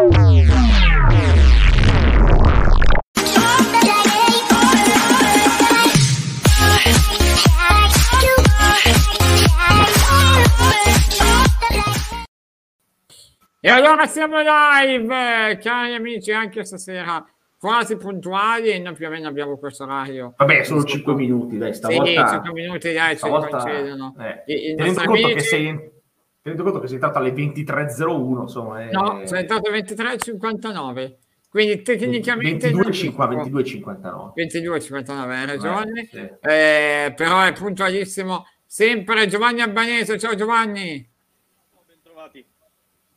E allora siamo live, cari amici, anche stasera quasi puntuali e noi più o meno abbiamo questo orario. Vabbè, sono 5 minuti, dai, stavolta... Sì, 5 minuti, dai, ci concedono. Eh, tenendo, conto amici... che sei, tenendo conto che sei entrato alle 23.01, insomma... È... No, sono entrato alle 23.59. Quindi tecnicamente 22,59 22,59 hai ragione eh, sì. eh, però è puntualissimo sempre Giovanni Albanese ciao Giovanni bentrovati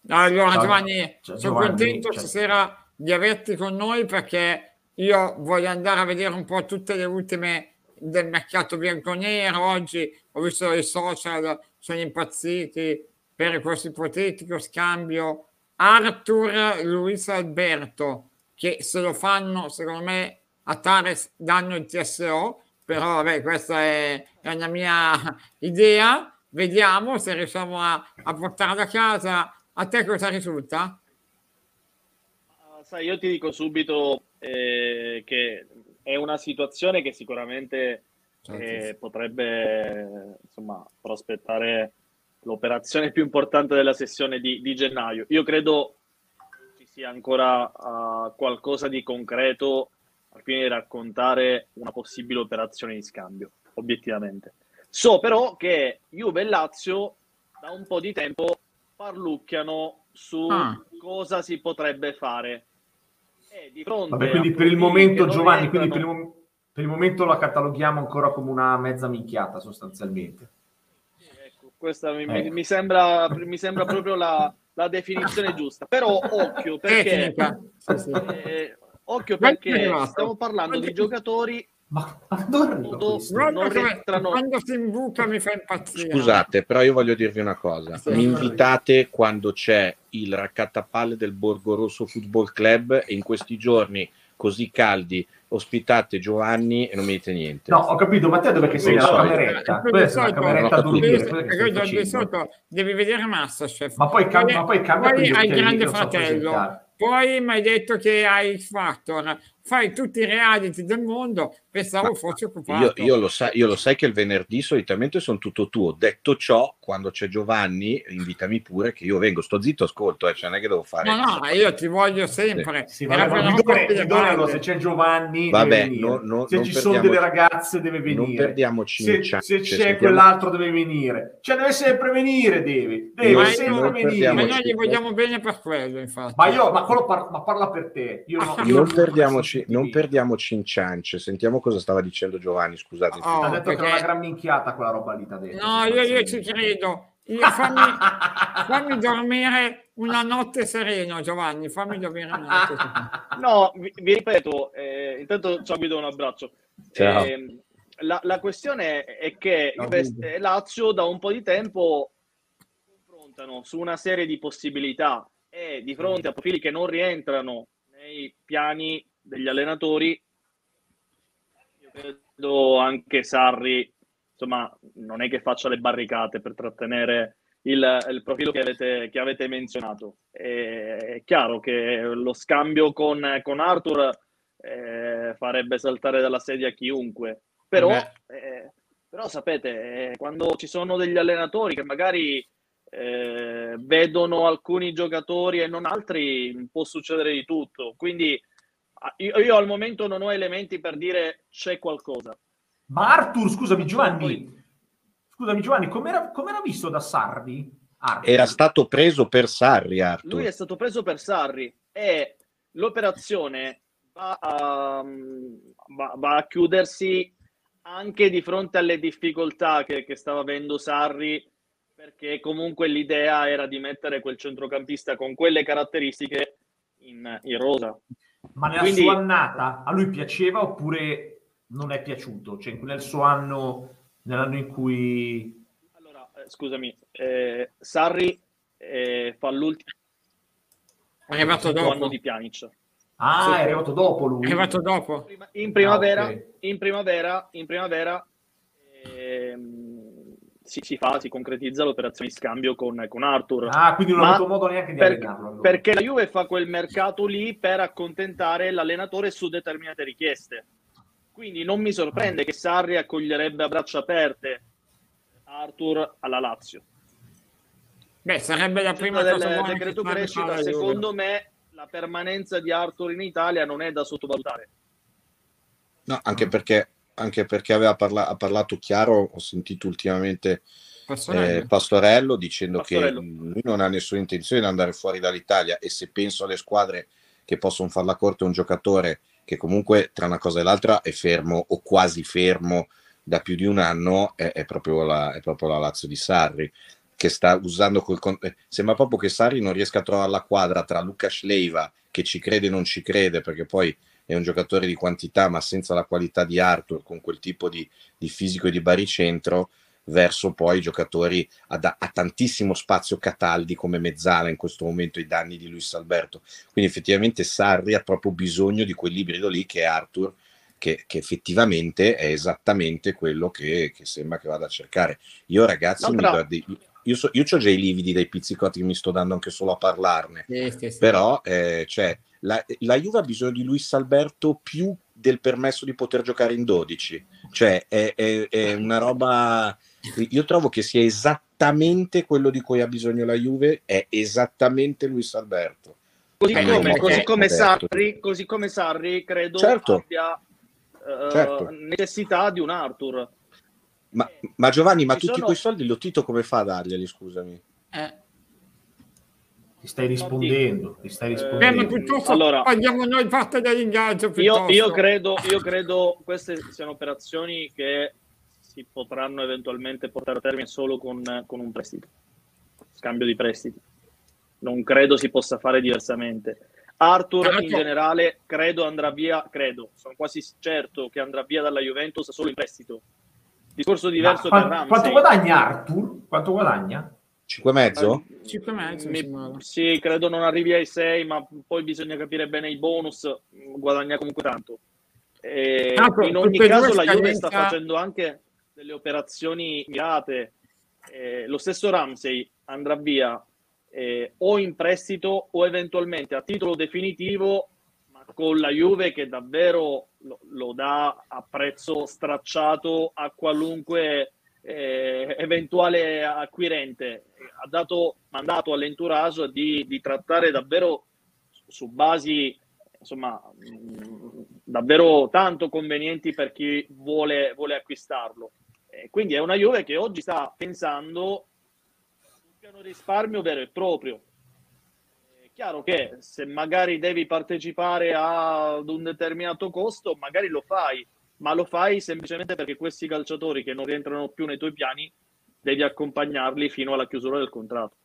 allora ciao. Giovanni ciao, sono Giovanni, contento ciao. stasera di averti con noi perché io voglio andare a vedere un po' tutte le ultime del mercato bianco-nero oggi ho visto i social sono impazziti per questo ipotetico scambio Arthur Luis Alberto, che se lo fanno, secondo me, a Tares danno il TSO, però vabbè, questa è, è una mia idea. Vediamo se riusciamo a, a portarla a casa. A te cosa risulta? Uh, sai, io ti dico subito eh, che è una situazione che sicuramente certo. eh, potrebbe insomma prospettare l'operazione più importante della sessione di, di gennaio. Io credo ci sia ancora uh, qualcosa di concreto al fine di raccontare una possibile operazione di scambio, obiettivamente. So però che Juve e Lazio da un po' di tempo parlucchiano su ah. cosa si potrebbe fare. E di fronte Vabbè, quindi per il momento, Giovanni, entrano... quindi per il, per il momento la cataloghiamo ancora come una mezza minchiata sostanzialmente questa mi, eh. mi, sembra, mi sembra proprio la, la, definizione giusta. Però occhio perché, sì, sì. Eh, occhio perché stiamo parlando di giocatori ma quando, quando si imbuca mi fa impazzire. Scusate, però io voglio dirvi una cosa. Sì, mi invitate quando c'è il raccattapalle del Borgo Rosso Football Club e in questi giorni così caldi ospitate Giovanni e non mi dite niente. No, ho capito, ma te dove che sei? La cameretta. Questa è la cameretta a dormire. Devi vedere Masterchef. Ma poi, cambia, ma poi cambia poi hai il grande fratello. Poi mi hai detto che hai X Factor fai tutti i reality del mondo, pensavo fosse occupato. Io, io, lo sai, io, lo sai, che il venerdì solitamente sono tutto tuo. Detto ciò, quando c'è Giovanni, invitami pure che io vengo, sto zitto, ascolto, eh, cioè non è che devo fare. No, no, ma io ti voglio sempre. Sì, sì, vabbè, se c'è Giovanni, vabbè, no, no, se ci sono delle ragazze, deve venire. Non perdiamoci se, se c'è sentiamo... quell'altro, deve venire. Cioè, deve sempre venire, devi. Deve ma sempre venire. Ma noi gli vogliamo bene per quello, infatti. Ma io, ma, par- ma parla per te. Io, no, io non perdiamoci perdiamoci, non perdiamoci in ciance. Sentiamo cosa stava dicendo Giovanni. Scusate, oh, ha detto perché... che è una gran minchiata quella roba lì. Dentro, no, io, io ci credo. Io fammi, fammi, dormire una notte sereno, Giovanni. Fammi dormire una notte serena. No, vi, vi ripeto, eh, intanto ciao, vi do un abbraccio. Eh, la, la, questione è che e Lazio da un po' di tempo confrontano su una serie di possibilità e di fronte a profili che non rientrano nei piani degli allenatori, io credo anche Sarri, insomma, non è che faccia le barricate per trattenere il, il profilo che avete, che avete menzionato. È, è, chiaro che lo scambio con, con Arthur eh, farebbe saltare dalla sedia chiunque, però, eh, però sapete, eh, quando ci sono degli allenatori che magari eh, vedono alcuni giocatori e non altri, può succedere di tutto. Quindi io, io, al momento non ho elementi per dire c'è qualcosa. Ma Arthur, scusami Giovanni, scusami Giovanni, com'era, com'era visto da Sarri? Arthur? Era stato preso per Sarri, Arthur. Lui è stato preso per Sarri e l'operazione va a, va, va a chiudersi anche di fronte alle difficoltà che, che stava avendo Sarri perché comunque l'idea era di mettere quel centrocampista con quelle caratteristiche in, in rosa. Ma nella Quindi... sua annata a lui piaceva oppure non è piaciuto? Cioè nel suo anno, nell'anno in cui... Allora, eh, scusami, eh, Sarri eh, fa l'ultimo è arrivato dopo anno di Pjanic. Ah, sì. è arrivato dopo lui. È arrivato dopo. In primavera, ah, okay. in primavera, in primavera ehm, si, si, fa, si concretizza l'operazione di scambio con, con Arthur. Ah, quindi non ha avuto modo neanche di per, allora. Perché la Juve fa quel mercato lì per accontentare l'allenatore su determinate richieste. Quindi non mi sorprende che Sarri accoglierebbe a braccia aperte Arthur alla Lazio. Beh, sarebbe la prima del, cosa del decreto crescita, secondo me la permanenza di Arthur in Italia non è da sottovalutare. No, anche perché, anche perché aveva parla- ha parlato chiaro, ho sentito ultimamente Pastorello, eh, Pastorello dicendo Pastorello. che lui non ha nessuna intenzione di andare fuori dall'Italia e se penso alle squadre che possono fare la corte a un giocatore che comunque tra una cosa e l'altra è fermo o quasi fermo da più di un anno, è, è, proprio, la, è proprio la Lazio di Sarri che sta usando quel eh, sembra proprio che Sarri non riesca a trovare la quadra tra Luca Schleiva che ci crede e non ci crede perché poi è un giocatore di quantità ma senza la qualità di Arthur con quel tipo di, di fisico e di baricentro verso poi giocatori a, a, tantissimo spazio Cataldi come mezzala in questo momento i danni di Luis Alberto. Quindi effettivamente Sarri ha proprio bisogno di quell'ibrido lì che è Arthur che, che, effettivamente è esattamente quello che, che, sembra che vada a cercare. Io ragazzi no, però... guardi, io, so, io ho già i lividi dei pizzicotti che mi sto dando anche solo a parlarne. Sì, sì, sì. però eh, cioè, la, la Juve ha bisogno di Luis Alberto più del permesso di poter giocare in 12 cioè è, è, è una roba io trovo che sia esattamente quello di cui ha bisogno la Juve è esattamente Luis Alberto così eh, come, così come, Sarri, così come Sarri credo certo. abbia uh, certo. necessità di un Arthur ma, ma Giovanni, ma Ci tutti sono... quei soldi lo Tito come fa a darglieli, scusami? Eh. Ti stai rispondendo, ti stai rispondendo. Eh, piuttosto allora, paghiamo noi parte dell'ingaggio. Io, io, credo, io credo queste siano operazioni che si potranno eventualmente portare a termine solo con, con un prestito, scambio di prestiti. Non credo si possa fare diversamente. Arthur in generale credo andrà via, credo, sono quasi certo che andrà via dalla Juventus solo in prestito Discorso diverso Ma, per Ramsey. Quanto guadagna Arthur? Quanto guadagna? 5 e mezzo? 5 e mezzo Mi, sì, credo non arrivi ai 6, ma poi bisogna capire bene i bonus. Guadagna comunque tanto. E ah, in ogni caso la Juve sta facendo anche delle operazioni mirate. Eh, lo stesso Ramsey andrà via eh, o in prestito o eventualmente a titolo definitivo con la Juve che davvero lo, lo dà a prezzo stracciato a qualunque eh, eventuale acquirente. Ha dato mandato all'entourage di, di trattare davvero su basi insomma mh, davvero tanto convenienti per chi vuole, vuole acquistarlo. Eh, quindi è una Juve che oggi sta pensando un piano risparmio vero e proprio chiaro che se magari devi partecipare ad un determinato costo, magari lo fai, ma lo fai semplicemente perché questi calciatori che non rientrano più nei tuoi piani devi accompagnarli fino alla chiusura del contratto.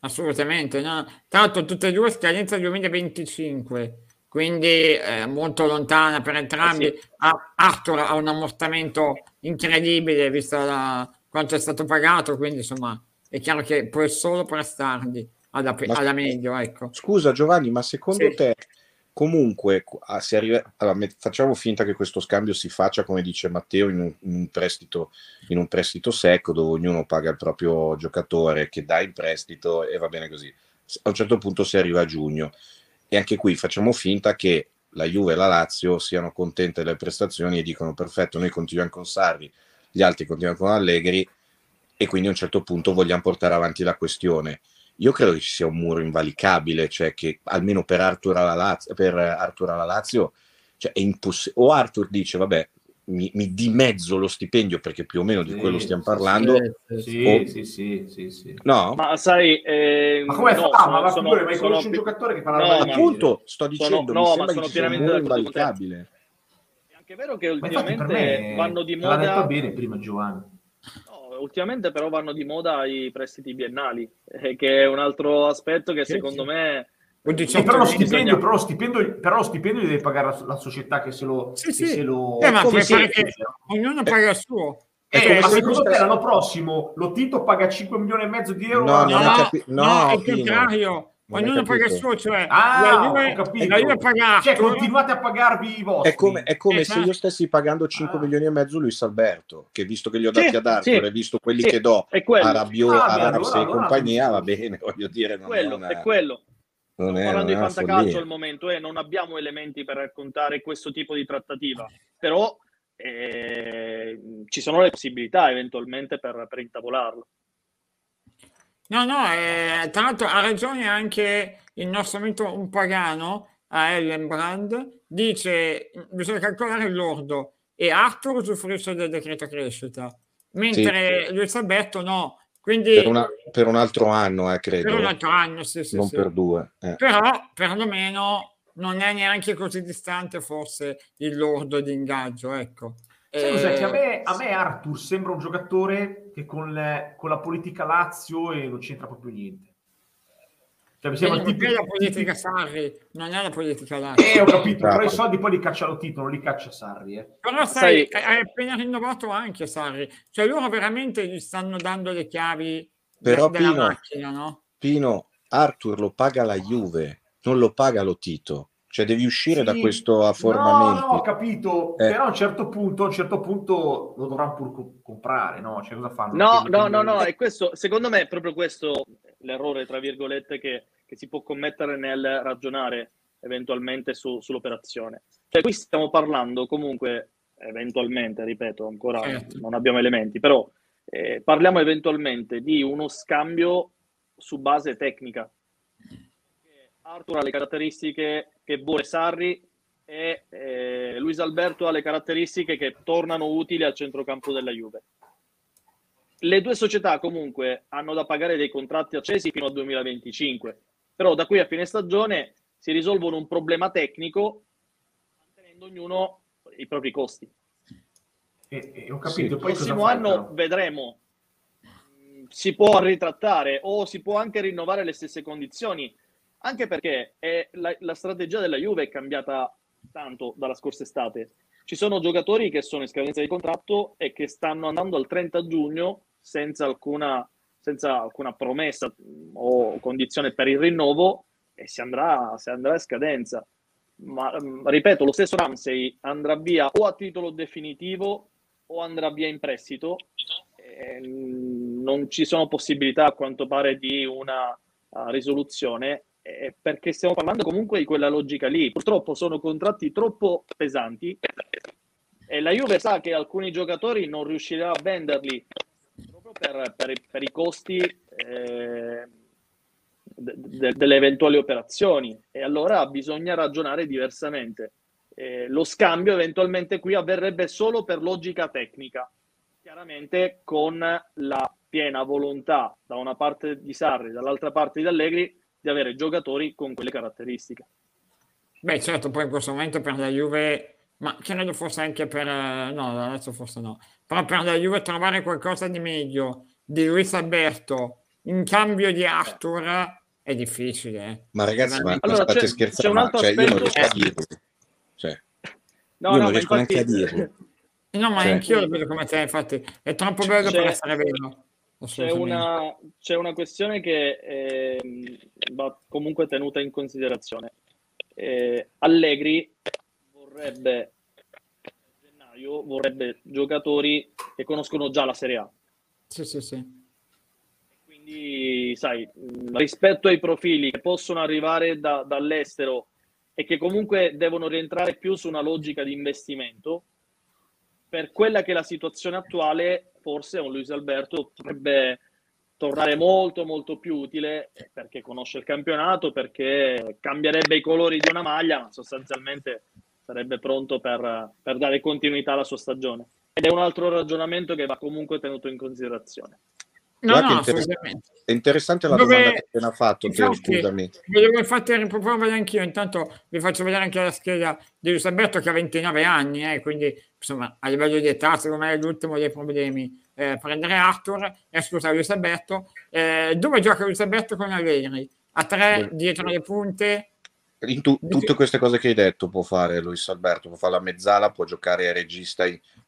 Assolutamente, no? tra l'altro tutte e due scadenza 2025, quindi eh, molto lontana per entrambi. Eh sì. Arthur ha un ammortamento incredibile visto la, quanto è stato pagato, quindi insomma è chiaro che puoi solo prestargli alla, alla meglio. Ecco. Scusa Giovanni, ma secondo sì. te comunque ah, se arriva, allora, facciamo finta che questo scambio si faccia come dice Matteo in un, in un, prestito, in un prestito secco dove ognuno paga il proprio giocatore che dà in prestito e va bene così. A un certo punto si arriva a giugno. E anche qui facciamo finta che la Juve e la Lazio siano contente delle prestazioni e dicono perfetto noi continuiamo con Sarri gli altri continuano con Allegri e quindi a un certo punto vogliamo portare avanti la questione io credo che ci sia un muro invalicabile, cioè che almeno per Arthur alla Lazio, per Arthur alla Lazio cioè è impossibile. O Arthur dice, vabbè, mi, mi, dimezzo lo stipendio perché più o meno di sì, quello stiamo parlando. Sì, o... sì, sì, sì, sì, No? Ma sai... Eh, ma come no, fa? ma sono, ma sono, conosci un giocatore che fa la no, Appunto, sto dicendo, sono, no, ma sono pienamente un invalicabile. È anche vero che ultimamente vanno di moda... L'ha detto bene prima Giovanni ultimamente però vanno di moda i prestiti biennali, eh, che è un altro aspetto che secondo sì. me... Sì, però, lo stipendio, bisogna... però, lo stipendio, però lo stipendio deve pagare la, la società che se lo... Sì, sì. Se lo... Eh, ma se... che ognuno paga il suo. Eh, ma secondo te l'anno prossimo lo Tito paga 5 milioni e mezzo di euro? No, no, no, capi- no, no è il contrario. Ognuno paga il suo, cioè ah, la Juve, la Juve paga cioè, continuate a pagarvi i vostri. È come, è come esatto. se io stessi pagando 5 ah. milioni e mezzo Luis Alberto, che visto che gli ho dati sì, ad Arthur sì, e visto quelli sì, che do a Rabiot, ah, a Ramsey allora, e compagnia, va bene, voglio dire. Non quello, è, una... è quello. Non Stiamo parlando di fantacalcio al momento e eh, non abbiamo elementi per raccontare questo tipo di trattativa, però eh, ci sono le possibilità eventualmente per, per intavolarlo. No, no, eh, tra l'altro ha ragione anche il nostro amico un pagano a Ellenbrand, dice bisogna calcolare il lordo e Arthur usufruisce del decreto crescita, mentre sì. Luis Alberto no. Quindi, per, una, per, un altro anno, eh, credo. Per un altro anno, sì, sì. Non sì. per due. Eh. Però, perlomeno, non è neanche così distante forse il lordo di ingaggio, ecco. Sai a me, a me Arthur sembra un giocatore che con, le, con la politica Lazio e non c'entra proprio niente. Cioè, mi sembra tipo... la politica Sarri, non è la politica Lazio. Eh, ho capito, però i soldi poi li caccia lo titolo, li caccia Sarri. Eh. Però sai, sai, hai appena rinnovato anche Sarri. Cioè loro veramente gli stanno dando le chiavi però della Pino, macchina, no? Pino, Arthur lo paga la Juve, non lo paga lo Tito. Cioè devi uscire sì, da questo afformamento. No, no, ho capito, eh. però a un certo punto, a un certo punto lo dovranno pur co- comprare, no? Cioè cosa fanno? No, no, no, no, è questo, secondo me è proprio questo l'errore, tra virgolette, che, che si può commettere nel ragionare eventualmente su, sull'operazione. Cioè qui stiamo parlando comunque, eventualmente, ripeto, ancora certo. non abbiamo elementi, però eh, parliamo eventualmente di uno scambio su base tecnica Arthur ha le caratteristiche che vuole Sarri e eh, Luis Alberto ha le caratteristiche che tornano utili al centrocampo della Juve. Le due società comunque hanno da pagare dei contratti accesi fino al 2025, però da qui a fine stagione si risolvono un problema tecnico mantenendo ognuno i propri costi. E, e ho capito, sì. poi il prossimo anno vedremo si può ritrattare o si può anche rinnovare le stesse condizioni anche perché la, la, strategia della Juve è cambiata tanto dalla scorsa estate. Ci sono giocatori che sono in scadenza di contratto e che stanno andando al 30 giugno senza alcuna, senza alcuna promessa o condizione per il rinnovo e si andrà, si andrà a scadenza. Ma ripeto, lo stesso Ramsey andrà via o a titolo definitivo o andrà via in prestito. E non ci sono possibilità, a quanto pare, di una uh, risoluzione eh, perché stiamo parlando comunque di quella logica lì. Purtroppo sono contratti troppo pesanti e la Juve sa che alcuni giocatori non riuscirà a venderli proprio per, per, per i costi eh, de, de, delle eventuali operazioni e allora bisogna ragionare diversamente. Eh, lo scambio eventualmente qui avverrebbe solo per logica tecnica, chiaramente con la piena volontà da una parte di Sarri, dall'altra parte di Allegri di avere giocatori con quelle caratteristiche. Beh, certo, poi in questo momento per la Juve, ma credo forse anche per, no, adesso forse no, però per la Juve trovare qualcosa di meglio di Luis Alberto in cambio di Arthur è difficile. Eh. Ma ragazzi, ma allora, state scherzando? Cioè, io non riesco a dirlo. Cioè, no, io no, non riesco infatti... neanche a dirlo. No, ma cioè, anch'io lo vedo come te, infatti, è troppo bello per essere vero. C'è una, c'è una, questione che eh, va comunque tenuta in considerazione. Eh, Allegri vorrebbe gennaio vorrebbe giocatori che conoscono già la Serie A. Sì, sì, sì. Quindi, sai, rispetto ai profili che possono arrivare da, dall'estero e che comunque devono rientrare più su una logica di investimento, per quella che è la situazione attuale, forse un Luis Alberto potrebbe tornare molto molto più utile perché conosce il campionato, perché cambierebbe i colori di una maglia, ma sostanzialmente sarebbe pronto per, per dare continuità alla sua stagione. Ed è un altro ragionamento che va comunque tenuto in considerazione. No, no, interessante. È interessante la Dove... domanda che appena fatto, infatti, Teo, scusami. Volevo infatti riproporre anch'io, intanto vi faccio vedere anche la scheda di Luis Alberto che ha 29 anni, eh, quindi insomma a livello di età secondo me è l'ultimo dei problemi. Eh, prendere Arthur, eh, scusa Luis Alberto, eh, dove gioca Luis Alberto con Allegri? A tre, dietro le punte, in tu, tutte queste cose che hai detto può fare Luis Alberto, può fare la mezzala, può giocare a regista,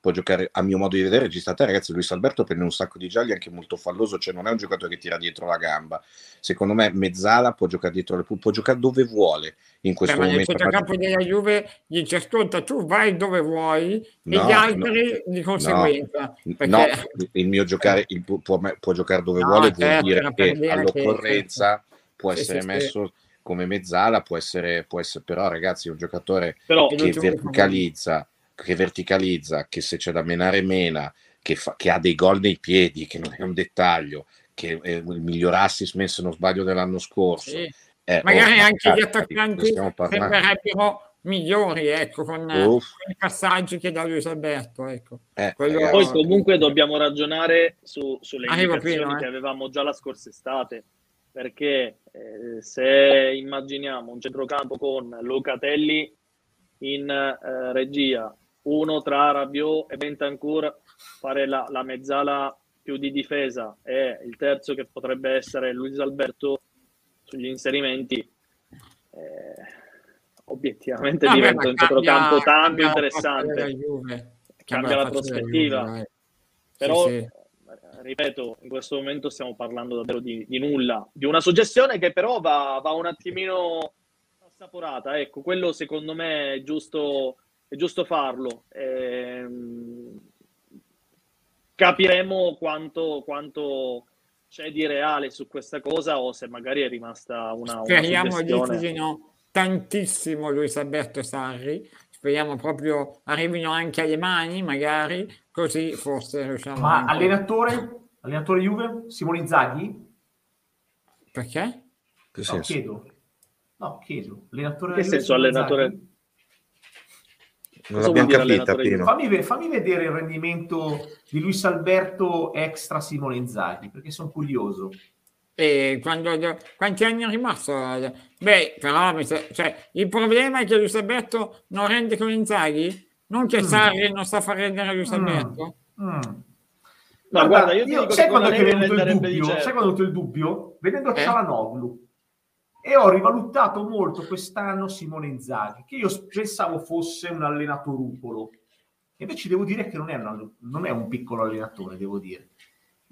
può giocare, a mio modo di vedere, registrate ragazzi, Luis Alberto prende un sacco di gialli anche molto falloso, cioè non è un giocatore che tira dietro la gamba. Secondo me Mezzala può giocare dietro le può giocare dove vuole in questo Beh, momento. Ma il capo della Juve dice ascolta tu vai dove vuoi no, e gli altri no, di conseguenza. No, perché... no, il mio giocare il, può, può, giocare dove vuole certo, vuol dire che all'occorrenza che... può sì, essere sì, messo... Sì come mezzala può essere, può essere però ragazzi un giocatore però, che verticalizza che verticalizza che se c'è da menare mena che, fa, che ha dei gol nei piedi che non è un dettaglio che è il miglior assist messo non sbaglio dell'anno scorso sì. eh, magari oh, anche gli attaccanti sembrerebbero migliori ecco con, con, i passaggi che dà Luis Alberto ecco. Eh, Quello... poi comunque dobbiamo ragionare su, sulle indicazioni eh. che avevamo già la scorsa estate perché eh, se immaginiamo un centrocampo con Locatelli in eh, regia, uno tra Rabiot e Bentancur, fare la, la, mezzala più di difesa. E il terzo che potrebbe essere Luis Alberto sugli inserimenti, eh, obiettivamente ah, diventa beh, un centrocampo tanto interessante. Cambia la prospettiva. Juve, Però sì, sì. ripeto, in questo momento stiamo parlando davvero di, di nulla, di una suggestione che però va, va, un attimino assaporata, ecco, quello secondo me è giusto, è giusto farlo. Ehm, capiremo quanto, quanto, c'è di reale su questa cosa o se magari è rimasta una, Speriamo di no tantissimo Luis Alberto Sarri, speriamo proprio arrivino anche alle mani magari Così forse riusciamo Ma allenatore? Allenatore Juve? Simone Zaghi? Perché? Che no, chiedo. No, chiedo. Allenatore che senso allenatore? Zaghi? Non l'abbiamo capita, Pino. Fammi, fammi, vedere il rendimento di Luis Alberto extra Simone Inzaghi, perché sono curioso. E quando, quanti anni è rimasto? Beh, però cioè, il problema è che Luis Alberto non rende con Inzaghi non che mm. Sarri non sta a far rendere Luis Alberto? Mm. Mm. No, guarda, io, io sai quando è venuto il dubbio? Sai quando è venuto il dubbio? Vedendo eh? Cialanoglu. E ho rivalutato molto quest'anno Simone Inzaghi, che io pensavo fosse un allenatorupolo. Invece devo dire che non è, una, non è un piccolo allenatore, devo dire.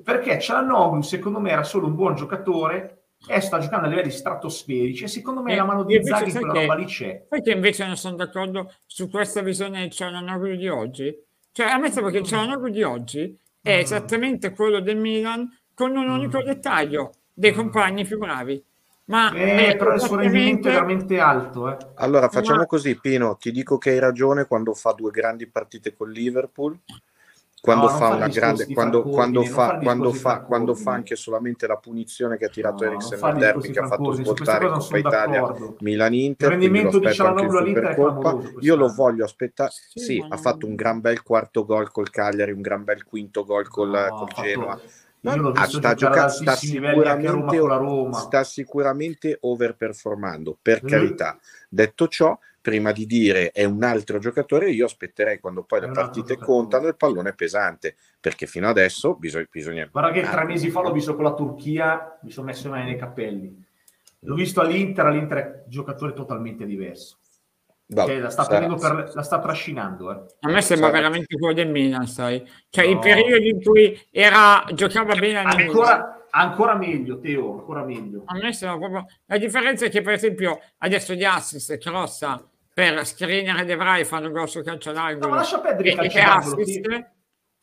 Perché Cialanoglu, secondo me, era solo un buon giocatore e sta giocando a livelli stratosferici e secondo me eh, la mano di Zaghi quella che, roba lì c'è. Che invece non sono d'accordo su questa visione del Cialanoglu di oggi? Cioè a me sembra che il Cialanoglu di oggi è mm. esattamente quello del Milan con un unico mm. dettaglio, dei mm. compagni più bravi. Ma eh, però il suo rendimento è veramente alto. Eh. Allora facciamo Ma... così, Pino. Ti dico che hai ragione quando fa due grandi partite con Liverpool quando no, fa una grande quando, quando, fa, quando, fa, quando fa anche solamente la punizione che ha tirato no, Eriksen nel derby che ha fatto svoltare Coppa Italia Milan-Inter il rendimento di Supercoppa io lo voglio aspettare sì, sì ha fatto un gran bel quarto gol col Cagliari un gran bel quinto gol col, no, col Genoa Ah, sta, gioca- sta, sicuramente, sta, sicuramente, overperformando, per mm. carità. Detto ciò, prima di dire è un altro giocatore, io aspetterei quando poi le partite contano il pallone pesante, perché fino adesso bisogna... bisogna... Guarda che tre mesi fa l'ho visto con la Turchia, mi sono messo nei capelli. L'ho visto all'Inter, all'Inter è un giocatore totalmente diverso. Vabbè, cioè, la, sta per, la, sta trascinando. Eh. A me sembra sarà. veramente quello del Milan, sai? Cioè, no. il periodo in cui era, giocava bene ancora, ancora meglio, Teo, ancora meglio. A me sembra proprio... La differenza è che, per esempio, adesso gli assist, Crossa per Skriniar ed Evrai fanno grosso calcio d'angolo. No, ma lascia perdere i calci d'angolo.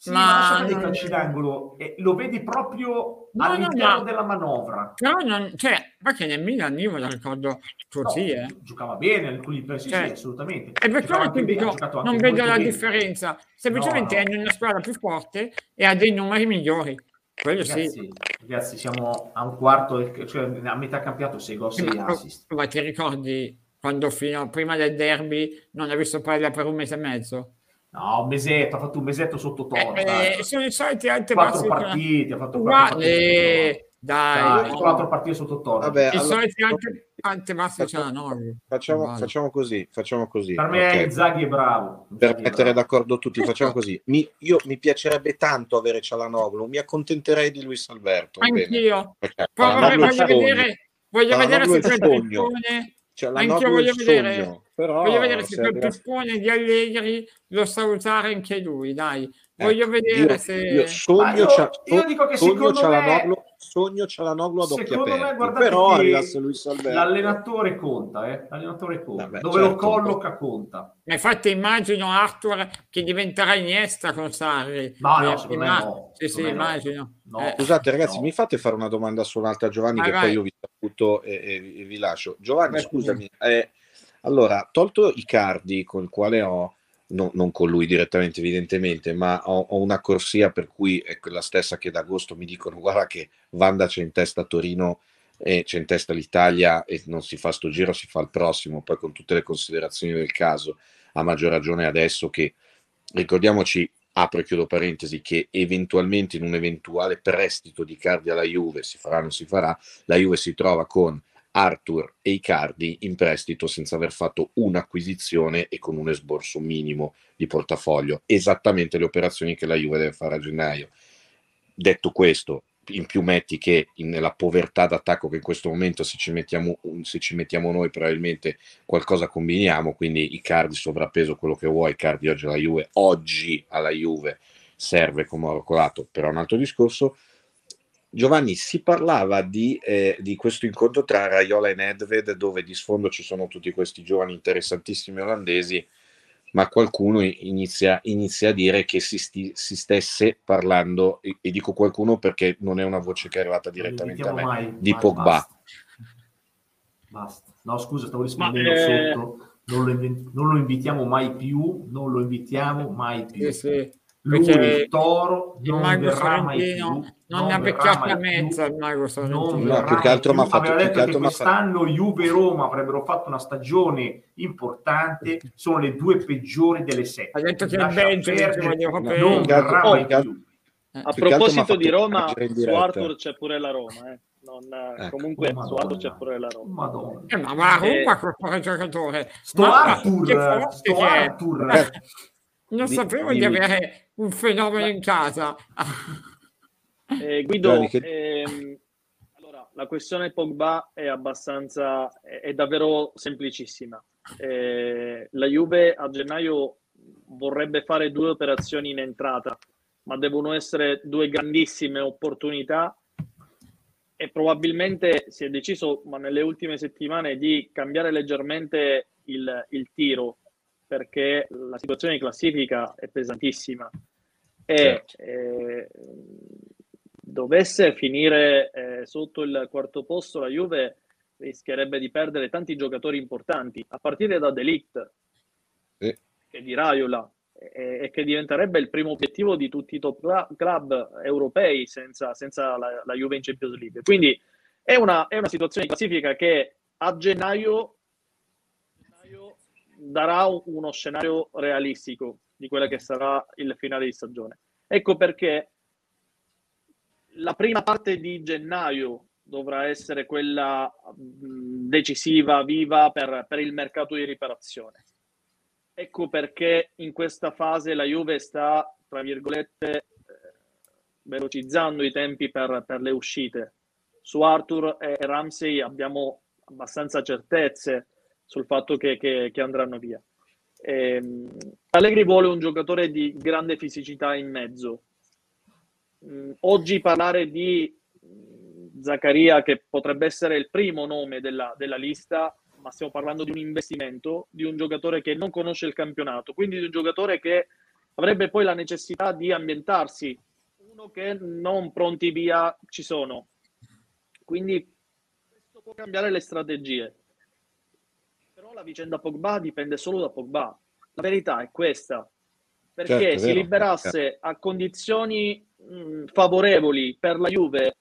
Sì, ma, ma i calci d'angolo. E lo vedi proprio no, all'interno no, della manovra. Però non, cioè, perché nel Milan io me lo ricordo così, no, eh. Giocava bene, alcuni sì, cioè, sì, assolutamente. E per quello che dico, non vedo la bene. differenza. Semplicemente è in una squadra più forte e ha dei numeri migliori. Quello ragazzi, sì. Ragazzi, siamo a un quarto, cioè a metà campionato 6 gol, 6 assist. Ma ti ricordi quando fino prima del derby non ha visto parlare per un mese e mezzo. No, un mesetto, ha fatto un mesetto sotto tono. Eh, eh, sono i soliti alti quattro partite, ha fatto quattro partite. Dai, dai quattro partite sotto tono. Vabbè, I allora, soliti anche ante bassi facciamo, facciamo, vale. facciamo, così, facciamo così. Per me okay. Zaghi è bravo. Per mettere d'accordo tutti, facciamo così. Mi, io mi piacerebbe tanto avere Cialanoglu, mi accontenterei di Luis Alberto. Anch'io. Poi voglio vedere, voglio vedere se c'è il cioè, la Anche voglio vedere Però, Voglio vedere se quel pippone di Allegri lo sa usare anche lui, dai. Voglio ecco, vedere io, se... Io, sogno io, io dico che sogno secondo me... Sogno Cialanoglu a doppia Secondo aperti, me, guardate però arrivasse Luis Alberto. L'allenatore conta, eh? L'allenatore conta. Vabbè, Dove certo. lo colloca conta. Ma infatti immagino Arthur che diventerà Iniesta con Sarri. No, no, secondo me no. Sì, sì, immagino. No. Eh. Scusate ragazzi, no. mi fate fare una domanda su un'altra Giovanni vai, che vai. poi io vi saluto e, e, e vi lascio. Giovanni, vai, scusami. Eh, allora, tolto i cardi con il quale ho no, non con lui direttamente evidentemente, ma ho, ho, una corsia per cui è quella stessa che d'agosto mi dicono guarda che Vanda c'è in testa Torino e c'è in testa l'Italia e non si fa sto giro, si fa il prossimo, poi con tutte le considerazioni del caso, a maggior ragione adesso che ricordiamoci, apro e chiudo parentesi, che eventualmente in un eventuale prestito di Cardi alla Juve, si farà o non si farà, la Juve si trova con Arthur e Icardi in prestito senza aver fatto un'acquisizione e con un esborso minimo di portafoglio, esattamente le operazioni che la Juve deve fare a gennaio. Detto questo, in più metti che nella povertà d'attacco che in questo momento se ci mettiamo, se ci mettiamo noi probabilmente qualcosa combiniamo, quindi Icardi sovrappeso quello che vuoi, Icardi oggi alla Juve, oggi alla Juve serve come oro colato, però un altro discorso, Giovanni, si parlava di, eh, di, questo incontro tra Raiola e Nedved, dove di sfondo ci sono tutti questi giovani interessantissimi olandesi, ma qualcuno inizia, inizia a dire che si, sti, si stesse parlando, e, e, dico qualcuno perché non è una voce che è arrivata direttamente a me, mai, di mai, Pogba. Basta. basta. No, scusa, stavo rispondendo eh... sotto. Non lo, non lo, invitiamo mai più, non lo invitiamo mai più. Sì, sì. Lui il toro non verrà mai più, non, non ne ha beccata mezza il mago Sorrentino. No, più che altro mi ha fatto più che, che quest'anno Juve e Roma avrebbero fatto una stagione importante, sono le due peggiori delle sette. Ha detto che il Belgio non verrà mai più. Eh. A proposito di Roma, su Arthur c'è pure la Roma. Eh. Non, ecco. Comunque oh, su Arthur c'è pure la Roma. Madonna. Eh, ma eh, Roma quel giocatore. Sto ma Arthur, sto Arthur. Non di, sapevo di, di avere un fenomeno in casa. Eh, Guido, ehm, allora, la questione Pogba è abbastanza, è, è davvero semplicissima. Eh, la Juve a gennaio vorrebbe fare due operazioni in entrata, ma devono essere due grandissime opportunità e probabilmente si è deciso, ma nelle ultime settimane, di cambiare leggermente il, il tiro perché la situazione di classifica è pesantissima e certo. eh, dovesse finire eh, sotto il quarto posto la Juve rischierebbe di perdere tanti giocatori importanti, a partire da Delict sì. e di Raiola, e, e, che diventerebbe il primo obiettivo di tutti i top club europei senza, senza la, la, Juve in Champions League. Quindi è una, è una situazione di classifica che a gennaio darà uno scenario realistico di quella che sarà il finale di stagione. Ecco perché la prima parte di gennaio dovrà essere quella decisiva, viva per, per il mercato di riparazione. Ecco perché in questa fase la Juve sta, tra virgolette, eh, velocizzando i tempi per, per le uscite. Su Arthur e Ramsey abbiamo abbastanza certezze sul fatto che, che, che andranno via. Eh, Allegri vuole un giocatore di grande fisicità in mezzo. Mm, oggi parlare di mm, Zaccaria, che potrebbe essere il primo nome della, della, lista, ma stiamo parlando di un investimento, di un giocatore che non conosce il campionato, quindi di un giocatore che avrebbe poi la necessità di ambientarsi, uno che non pronti via ci sono. Quindi questo può cambiare le strategie la vicenda Pogba dipende solo da Pogba. La verità è questa. Perché certo, si liberasse a condizioni mh, favorevoli per la Juve,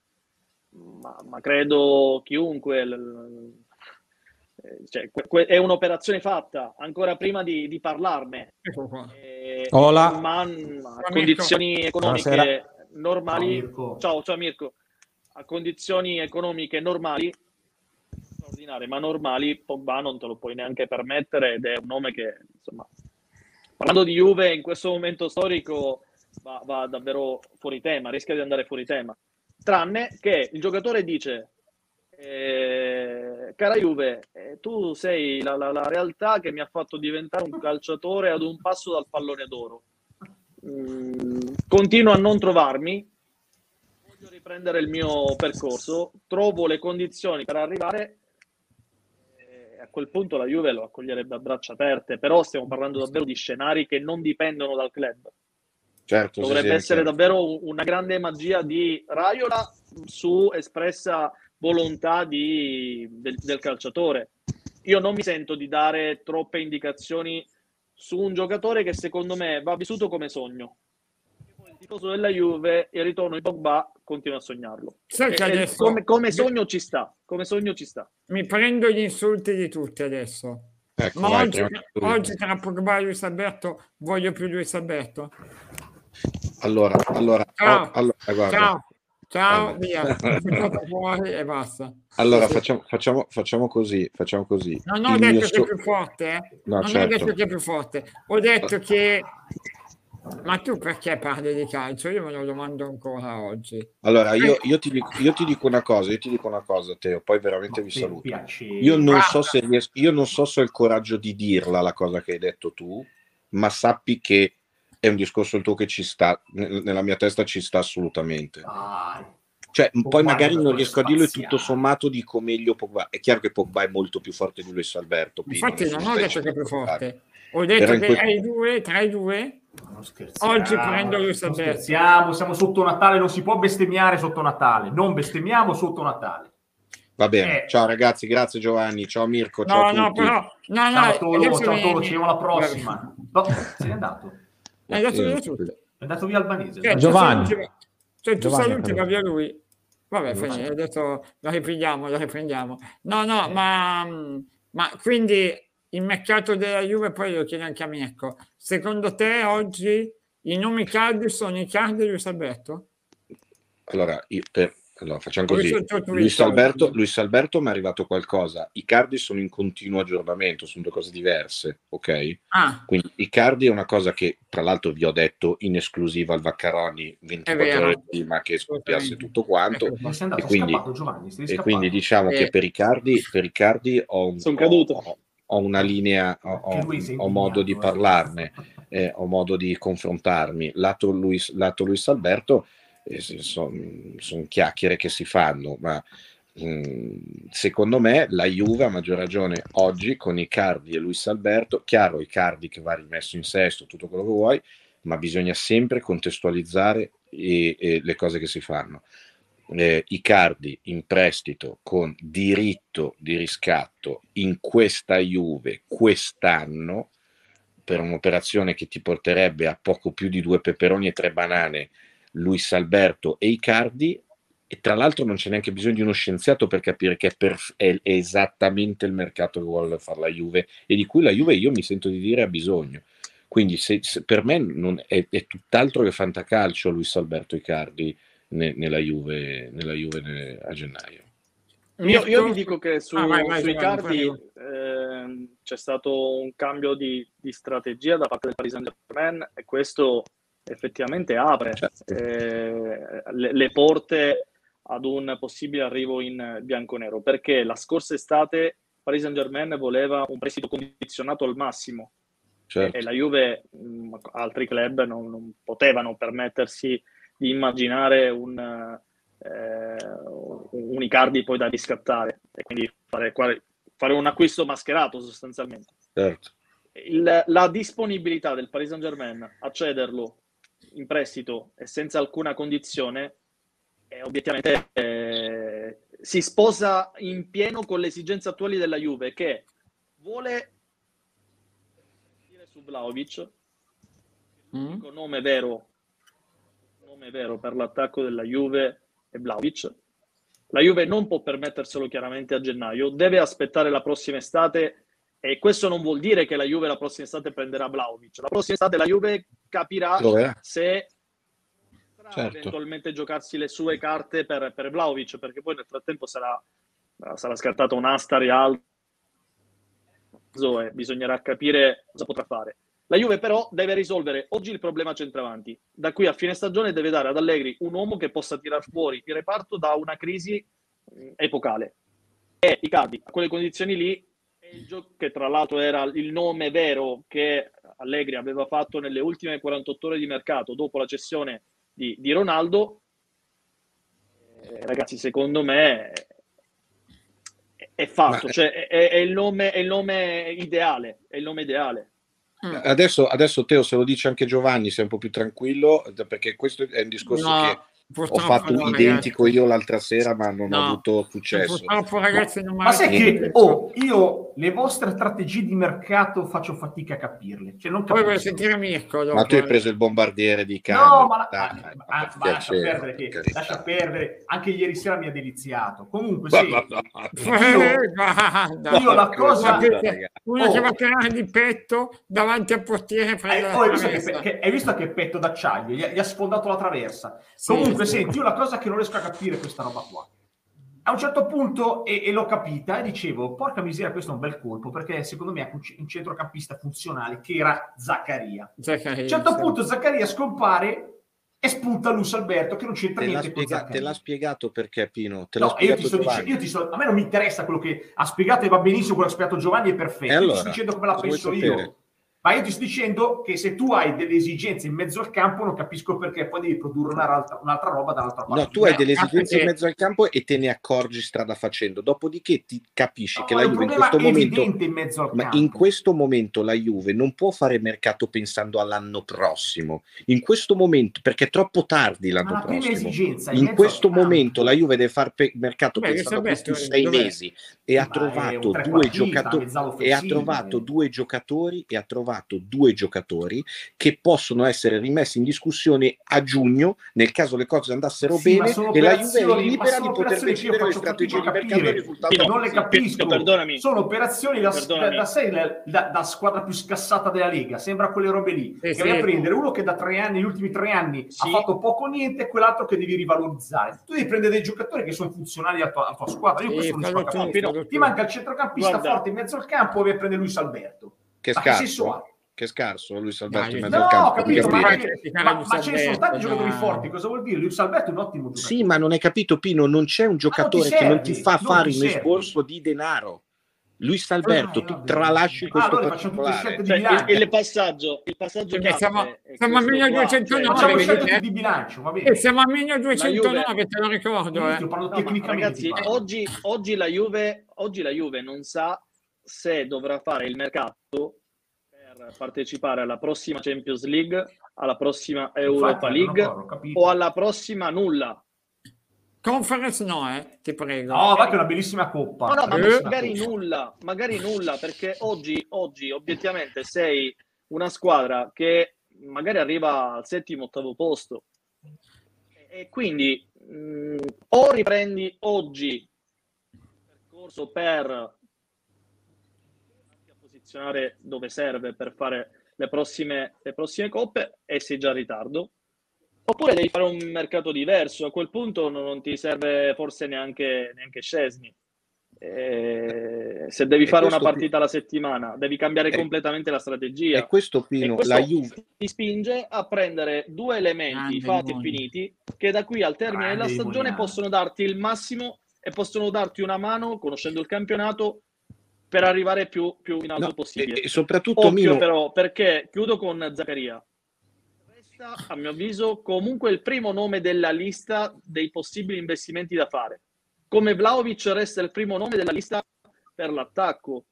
ma, ma credo chiunque... L, cioè, que, è un'operazione fatta ancora prima di, di parlarne. Eh, Hola. Ma a condizioni economiche Buonasera. normali. Ciao, ciao, ciao Mirko. A condizioni economiche normali straordinarie, ma normali, Pogba non te lo puoi neanche permettere ed è un nome che, insomma, parlando di Juve in questo momento storico va, va davvero fuori tema, rischia di andare fuori tema. Tranne che il giocatore dice Eh, cara Juve, eh, tu sei la, la, la, realtà che mi ha fatto diventare un calciatore ad un passo dal pallone d'oro. Mm, continuo a non trovarmi, voglio riprendere il mio percorso, trovo le condizioni per arrivare a quel punto la Juve lo accoglierebbe a braccia aperte, però stiamo parlando davvero di scenari che non dipendono dal club. Certo, Dovrebbe sì, essere certo. davvero una grande magia di Raiola su espressa volontà di, del, del calciatore. Io non mi sento di dare troppe indicazioni su un giocatore che secondo me va vissuto come sogno tifoso della Juve, il ritorno di Pogba continua a sognarlo. Sai che adesso... come, come, sogno ci sta, come sogno ci sta. Mi prendo gli insulti di tutti adesso. Ecco, Ma oggi, oggi, tra Pogba e Luis Alberto voglio più Luis Alberto. Allora, allora, ciao, oh, allora guarda. ciao, ciao, via, fuori e basta. Allora facciamo, facciamo, facciamo, così, facciamo così. Non ho Il detto che so... è più forte, eh? no, non certo. ho detto che è più forte, ho detto che ma tu perché parli di calcio? Io me lo domando ancora oggi. Allora, io, io, ti, dico, io ti, dico, una cosa, io ti dico una cosa, Teo, poi veramente vi saluto. Io non, so se riesco, io non so se ho il coraggio di dirla la cosa che hai detto tu, ma sappi che è un discorso il tuo che ci sta, nella mia testa ci sta assolutamente. Cioè, poi magari non riesco a dirlo e tutto sommato dico meglio Pogba. È chiaro che Pogba è molto più forte di Luis Alberto. Infatti non ho detto che è più forte. Ho detto che quel... ai due, tra i due, oggi prendo Alberto. Scherziamo, siamo sotto Natale, non si può bestemmiare sotto Natale. Non bestemmiamo sotto Natale. Va bene, eh. ciao ragazzi, grazie Giovanni, ciao Mirko, ciao no, no, però, no, no, ciao Tolo, ciao Tolo, ci vediamo alla prossima. No, se n'è andato. È andato via tutto. È andato via Albanese. Cioè, Giovanni. Cioè, tu Giovanni, saluti, va via lui. Vabbè, Giovanni. adesso la riprendiamo, la riprendiamo. No, no, ma, ma quindi il mercato della Juve, poi lo chiedo anche a Mirko, secondo te oggi i nomi caldi sono i caldi di Luis Alberto? Allora, io, per, allora, facciamo così. Luis Alberto, Luis Alberto mi è arrivato qualcosa. I cardi sono in continuo aggiornamento, sono due cose diverse, ok? Ah. Quindi i cardi è una cosa che, tra l'altro, vi ho detto in esclusiva al Vaccaroni 24 ore prima che scoppiasse tutto quanto. Ecco, e, quindi, Giovanni, e quindi, diciamo eh. che per i cardi, per i cardi ho un... Sono caduto. Ho, ho una linea, ho, ho, ho modo di parlarne, eh, ho modo di confrontarmi. Lato Luis, lato Luis Alberto eh, sono son chiacchiere che si fanno, ma mh, mm, secondo me la Juve ha maggior ragione oggi con i Cardi e Luis Alberto, chiaro i Cardi che va rimesso in sesto, tutto quello che vuoi, ma bisogna sempre contestualizzare e, e le cose che si fanno eh, Icardi in prestito con diritto di riscatto in questa Juve quest'anno per un'operazione che ti porterebbe a poco più di due peperoni e tre banane Luis Alberto e Icardi e tra l'altro non c'è neanche bisogno di uno scienziato per capire che è, perf- è, esattamente il mercato che vuole fare la Juve e di cui la Juve io mi sento di dire ha bisogno. Quindi se, se per me è, è tutt'altro che fantacalcio Luis Alberto Icardi ne, nella Juve, nella Juve a gennaio. Io, io, vi dico che su, ah, vai, vai, sui cardi eh, c'è stato un cambio di, di, strategia da parte del Paris Saint-Germain e questo effettivamente apre certo. eh, le, le, porte ad un possibile arrivo in bianco-nero perché la scorsa estate Paris Saint-Germain voleva un prestito condizionato al massimo certo. e, e, la Juve, mh, altri club non, non potevano permettersi di immaginare un, eh, un Icardi poi da riscattare e quindi fare, fare un acquisto mascherato sostanzialmente. Certo. Il, la disponibilità del Paris Saint Germain a cederlo in prestito e senza alcuna condizione eh, obiettivamente eh, si sposa in pieno con le esigenze attuali della Juve che vuole su Vlaovic mm. il nome vero nome vero per l'attacco della Juve è Vlaovic. La Juve non può permetterselo chiaramente a gennaio, deve aspettare la prossima estate e questo non vuol dire che la Juve la prossima estate prenderà Vlaovic. La prossima estate la Juve capirà Dov'è? se certo. eventualmente giocarsi le sue carte per, per Vlaovic, perché poi nel frattempo sarà, sarà scartato un Astari alto e bisognerà capire cosa potrà fare. La Juve però deve risolvere oggi il problema centravanti. Da qui a fine stagione deve dare ad Allegri un uomo che possa tirar fuori il reparto da una crisi epocale. e Icardi a quelle condizioni lì, che tra l'altro era il nome vero che Allegri aveva fatto nelle ultime 48 ore di mercato dopo la cessione di, di Ronaldo, eh, ragazzi, secondo me è fatto, Ma... cioè è, è, il nome, è, il nome, ideale, è il nome ideale. Mm. Adesso, adesso Teo, se lo dice anche Giovanni, sei un po' più tranquillo, perché questo è un discorso no. che Purtroppo ho fatto no, identico ragazzi. io l'altra sera, ma non no. ho avuto successo. Purtroppo, ragazzi, non ma sai che oh, io le vostre strategie di mercato faccio fatica a capirle. Cioè, non Poi vuoi sentire Mirko. Dopo, ma tu hai preso il bombardiere di Cane. No, ma, la... Dai, ma, ma, ma lascia, perdere, che, lascia perdere. Anche ieri sera mi ha deliziato. Comunque, sì. io, io la cosa. Uno oh. che va a tirare di petto davanti al portiere. Eh, oh, hai, visto che, che, hai visto che petto d'acciaio? Gli, gli ha sfondato la traversa. Sì, Comunque, Comunque, senti, io la cosa che non riesco a capire è questa roba qua. A un certo punto, e, e, l'ho capita, e dicevo, porca miseria, questo è un bel colpo, perché secondo me è un centrocampista funzionale che era Zaccaria. Zaccaria a un certo sì. punto Zaccaria scompare e spunta Luis Alberto che non c'entra te niente spiega- Te l'ha spiegato perché Pino? Te no, io ti sto dicendo, io ti sto, a me non mi interessa quello che ha spiegato e va benissimo quello che ha spiegato Giovanni è perfetto. Allora, io ti sto dicendo come la penso io. Ma io ti sto dicendo che se tu hai delle esigenze in mezzo al campo, non capisco perché poi devi produrre un'altra, un'altra roba dall'altra parte. No, tu hai delle esigenze in mezzo al campo e te ne accorgi strada facendo. Dopodiché ti capisci no, che la Juve in questo momento. In mezzo al ma campo. in questo momento la Juve non può fare mercato pensando all'anno prossimo. In questo momento, perché è troppo tardi l'anno ma prossimo. In, in questo momento la Juve deve fare pe- mercato Beh, pensando a questi sei dov'è? mesi e ha trovato due giocatori e ha trovato due giocatori e ha trovato trovato due giocatori che possono essere rimessi in discussione a giugno nel caso le cose andassero sì, bene e la Juve è libera di poter decidere le strategie di mercato e risultato non le capisco. Perdonami. Sono operazioni da, da, da, sei, da, da, squadra più scassata della Lega sembra quelle robe lì. Eh, che vai a prendere uno che da tre anni, gli ultimi tre anni sì. ha fatto poco o niente e quell'altro che devi rivalorizzare. Tu devi prendere dei giocatori che sono funzionali alla tua, alla tua squadra. Io sì, questo non so ti manca il centrocampista Guarda. forte in mezzo al campo e prendere Luis Alberto che scarso che scarso Luis Alberto in mezzo no, al campo. Capito, ma, ma, ma ce ne sono tanti giocatori forti, cosa vuol dire? Luis Alberto è un ottimo giocatore. Sì, ma non hai capito Pino, non c'è un giocatore non che non ti fa non fare un esborso di denaro. Luis Alberto, tu tralasci questo allora particolare. Cioè, il, il, passaggio, il passaggio Perché siamo, siamo a 1209 cioè, di bilancio, va bene. E siamo a 1209, te lo ricordo. Eh. No, ragazzi, oggi, oggi, la Juve, oggi la Juve non sa se dovrà fare il mercato partecipare alla prossima Champions League, alla prossima Europa Infatti, League o alla prossima nulla. Conference no, eh, ti prego. No, va che è una bellissima coppa. No, no, ma eh. magari nulla, magari nulla, perché oggi, oggi obiettivamente sei una squadra che magari arriva al settimo, ottavo posto. E quindi mh, mm, o riprendi oggi il percorso per posizionare dove serve per fare le prossime, le prossime coppe e sei già in ritardo. Oppure devi fare un mercato diverso, a quel punto non, ti serve forse neanche, neanche Scesni. Eh, se devi e fare una partita alla settimana, devi cambiare è, completamente la strategia. E questo, Pino, e questo la Juve ti spinge a prendere due elementi ah, fatti e finiti che da qui al termine ah, della stagione possono darti il massimo e possono darti una mano, conoscendo il campionato, per arrivare più, più in alto no, possibile. E, soprattutto Occhio Mino... però, perché chiudo con Zaccaria. Resta, a mio avviso, comunque il primo nome della lista dei possibili investimenti da fare. Come Vlaovic resta il primo nome della lista per l'attacco,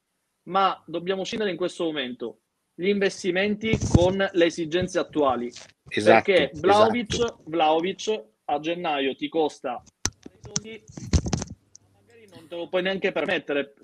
ma dobbiamo scendere in questo momento gli investimenti con le esigenze attuali. Esatto, perché Vlaovic, esatto. Vlaovic a gennaio ti costa te lo puoi neanche permettere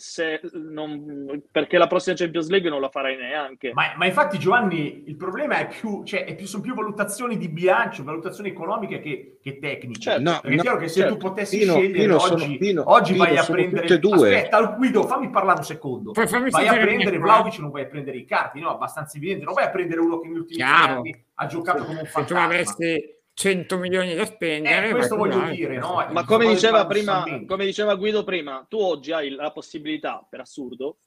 non, perché la prossima Champions League non la farai neanche. Ma, ma infatti, Giovanni, il problema è più, cioè, è più, sono più valutazioni di bilancio, valutazioni economiche che, che tecniche. Certo, no, è no, chiaro che se certo. tu potessi Pino, scegliere Pino, oggi, sono, Pino, oggi Pino, vai a prendere. Due. Aspetta, Guido, fammi parlare un secondo. vai a prendere Vlaovic, non vai a prendere i carti, no? Abbastanza evidente. Non vai a prendere uno che negli ultimi anni ha giocato come un fantasma. Se tu avresti 100 milioni da spendere. Eh, questo voglio dai. dire, no? Ma come diceva, prima, come diceva Guido prima, tu oggi hai la possibilità, per assurdo,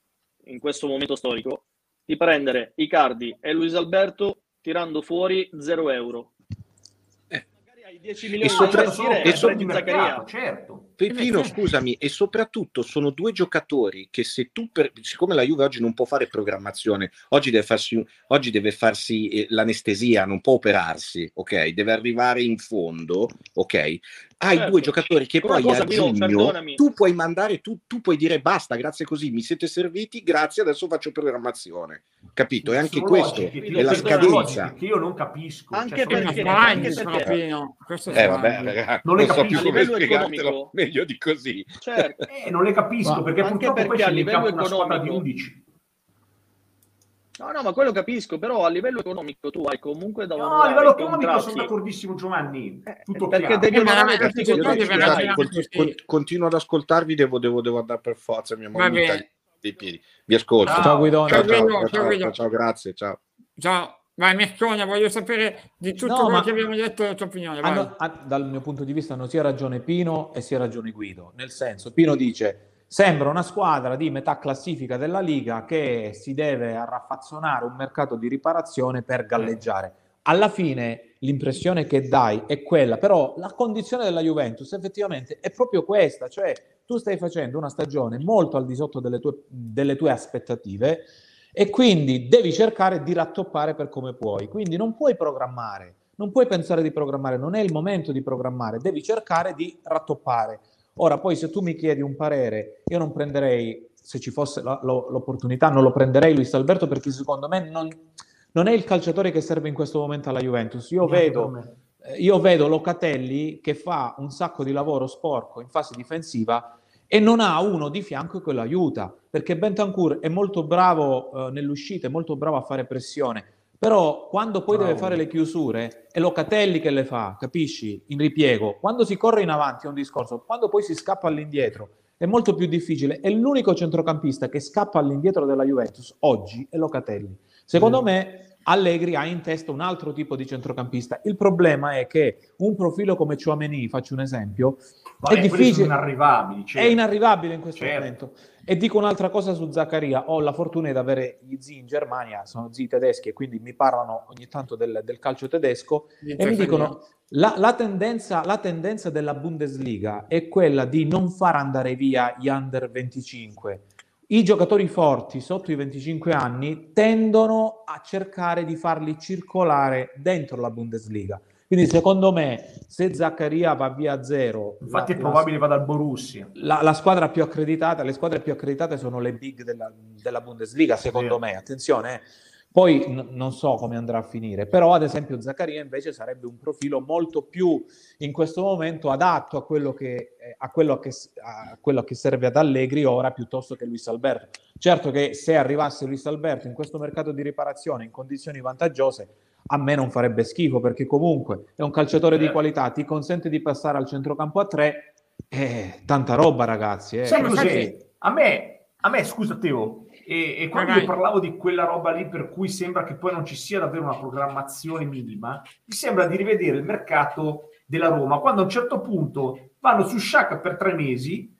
in questo momento storico, di prendere Icardi e Luis Alberto tirando fuori 0 euro. Eh. Magari hai 10 milioni e da investire e, e, e prendi Zaccaria. Certo Pepino, scusami, e soprattutto sono due giocatori che se tu, per, siccome la Juve oggi non può fare programmazione, oggi deve farsi, oggi deve farsi eh, l'anestesia, non può operarsi, ok? Deve arrivare in fondo, ok? hai certo. due giocatori che Una poi a giugno tu puoi mandare, tu, tu, puoi dire basta, grazie così, mi siete serviti, grazie, adesso faccio programmazione. Capito? E anche questo logiche, è la scadenza. Che io non capisco. Anche cioè, perché, anche perché, eh, vabbè, ragazzi, non, non so più come spiegartelo meglio di così. Certo. Eh, non le capisco Ma perché purtroppo perché a livello economico di No, no, ma quello capisco, però a livello economico tu hai comunque da No, a livello economico contratti. sono d'accordissimo Giovanni, eh, tutto perché devi tutti i Continuo ad ascoltarvi, devo, devo, devo andare per forza, mia moglie dei piedi. Vi ascolto. Ciao, ciao Guido. Ciao, ciao, ciao, ciao, grazie, ciao. Ciao. Vai Mircone, voglio sapere di tutto no, quello che abbiamo detto la tua opinione. Hanno, dal mio punto di vista hanno sia ragione Pino e sia ragione Guido. Nel senso, Pino dice Sembra una squadra di metà classifica della Liga che si deve arraffazzonare un mercato di riparazione per galleggiare. Alla fine l'impressione che dai è quella, però la condizione della Juventus effettivamente è proprio questa, cioè tu stai facendo una stagione molto al di sotto delle tue, delle tue aspettative e quindi devi cercare di rattoppare per come puoi. Quindi non puoi programmare, non puoi pensare di programmare, non è il momento di programmare, devi cercare di rattoppare. Ora, poi se tu mi chiedi un parere, io non prenderei, se ci fosse la, lo, l'opportunità, non lo prenderei Luis Alberto perché secondo me non, non, è il calciatore che serve in questo momento alla Juventus. Io vedo, eh, io vedo Locatelli che fa un sacco di lavoro sporco in fase difensiva e non ha uno di fianco che lo aiuta, perché Bentancur è molto bravo eh, nell'uscita, è molto bravo a fare pressione, però quando poi Bravo. deve fare le chiusure è Locatelli che le fa, capisci? In ripiego. Quando si corre in avanti è un discorso, quando poi si scappa all'indietro è molto più difficile. E l'unico centrocampista che scappa all'indietro della Juventus oggi è Locatelli. Secondo mm. me Allegri ha in testa un altro tipo di centrocampista. Il problema è che un profilo come Chouameni, faccio un esempio, Vabbè, è difficile. Inarrivabili, certo. È inarrivabile in questo certo. momento. E dico un'altra cosa su Zaccaria. Ho la fortuna di avere gli zii in Germania, sono zii tedeschi e quindi mi parlano ogni tanto del, del calcio tedesco e mi dicono la, la, tendenza, la tendenza della Bundesliga è quella di non far andare via gli under 25 i giocatori forti sotto i 25 anni tendono a cercare di farli circolare dentro la Bundesliga. Quindi secondo me se Zaccaria va via a zero... Infatti la, è probabile vada al Borussia. La, la, squadra più accreditata, le squadre più accreditate sono le big della, della Bundesliga, secondo me. Attenzione, eh. Poi n- non so come andrà a finire, però ad esempio Zaccaria invece sarebbe un profilo molto più in questo momento adatto a quello che, eh, a quello che, a quello che serve ad Allegri ora piuttosto che Luis Alberto. Certo che se arrivasse Luis Alberto in questo mercato di riparazione in condizioni vantaggiose, a me non farebbe schifo perché comunque è un calciatore di eh. qualità, ti consente di passare al centrocampo a tre, eh, tanta roba ragazzi. Eh. Sai cos'è? A me, a me, scusa Teo, e, e quando io parlavo di quella roba lì per cui sembra che poi non ci sia davvero una programmazione minima, mi sembra di rivedere il mercato della Roma, quando a un certo punto vanno su Sciacca per tre mesi,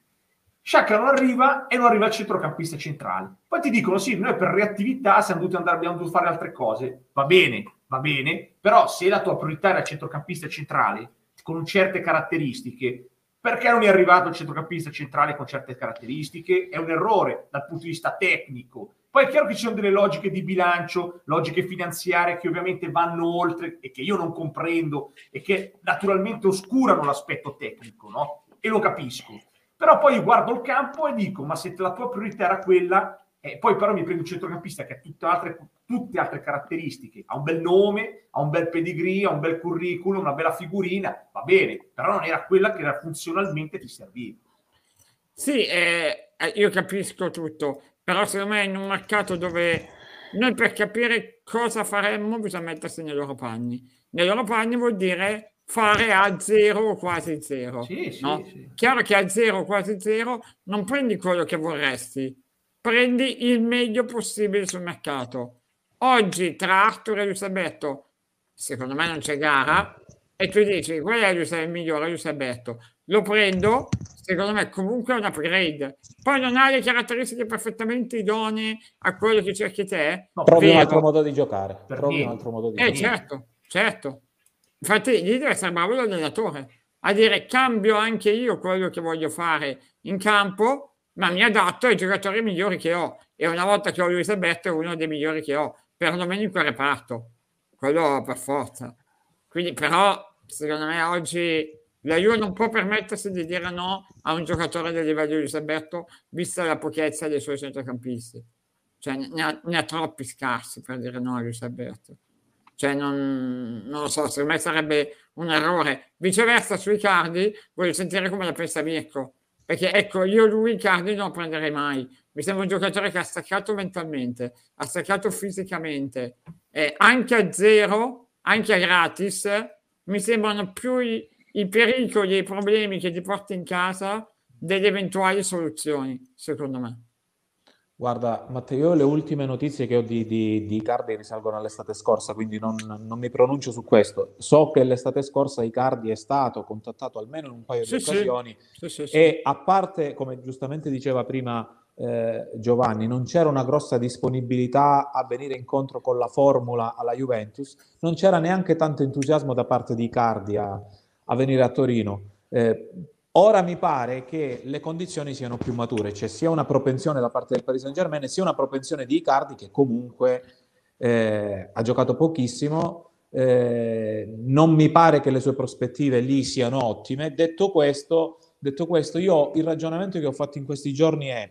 Sciacca non arriva e non arriva il centrocampista centrale. Poi ti dicono sì, noi per reattività siamo dovuti andare, abbiamo dovuto fare altre cose. Va bene, va bene, però se la tua priorità era il centrocampista centrale, con certe caratteristiche, perché non è arrivato il centrocampista centrale con certe caratteristiche? È un errore dal punto di vista tecnico. Poi è chiaro che ci sono delle logiche di bilancio, logiche finanziarie che ovviamente vanno oltre e che io non comprendo e che naturalmente oscurano l'aspetto tecnico, no? E lo capisco. Però poi guardo il campo e dico, ma se la tua priorità era quella, e poi però mi prendo un centrocampista che ha tutte altre, tutte altre caratteristiche, ha un bel nome, ha un bel pedigree, ha un bel curriculum, una bella figurina, va bene, però non era quella che era funzionalmente ti serviva. Sì, eh, io capisco tutto, però secondo me in un mercato dove noi per capire cosa faremmo bisogna mettersi nei loro panni. Nei loro panni vuol dire fare a zero o quasi zero. Sì, no? sì. Chiaro che a zero o quasi zero non prendi quello che vorresti, prendi il meglio possibile sul mercato. Oggi tra Arthur e Luis secondo me non c'è gara, e tu dici qual è il migliore Luis Lo prendo, secondo me comunque è un upgrade. Poi non ha le caratteristiche perfettamente idonee a quello che cerchi te. No, provi un altro modo di giocare. Provi un altro modo di eh, giocare. certo, certo. Infatti lì deve essere bravo l'allenatore a dire cambio anche io quello che voglio fare in campo, ma mi adatto ai giocatori migliori che ho. E una volta che ho Luis Alberto è uno dei migliori che ho, perlomeno in quel reparto. Quello per forza. Quindi però, secondo me oggi la Juve non può permettersi di dire no a un giocatore del livello di Luis Alberto, vista la pochezza dei suoi centrocampisti. Cioè ne ha, ne ha troppi scarsi per dire no a Luis Alberto. Cioè, non, non, lo so, secondo me sarebbe un errore. Viceversa, sui cardi, voglio sentire come la pensa Mirko. Perché ecco, io lui Cardi non lo prenderei mai. Mi sembra un giocatore che ha staccato mentalmente, ha staccato fisicamente. Eh, anche a zero, anche a gratis, mi sembrano più i, i pericoli e i problemi che ti porti in casa delle eventuali soluzioni, secondo me. Guarda, Matteo, le ultime notizie che ho di, di, di Icardi risalgono all'estate scorsa, quindi non, non, mi pronuncio su questo. So che l'estate scorsa Icardi è stato contattato almeno in un paio sì, di occasioni sì. Sì, e a parte, come giustamente diceva prima eh, Giovanni, non c'era una grossa disponibilità a venire incontro con la formula alla Juventus, non c'era neanche tanto entusiasmo da parte di Icardi a, a venire a Torino. Eh, Ora mi pare che le condizioni siano più mature, c'è sia una propensione da parte del Paris Saint Germain sia una propensione di Icardi che comunque eh, ha giocato pochissimo, eh, non mi pare che le sue prospettive lì siano ottime. Detto questo, detto questo, io il ragionamento che ho fatto in questi giorni è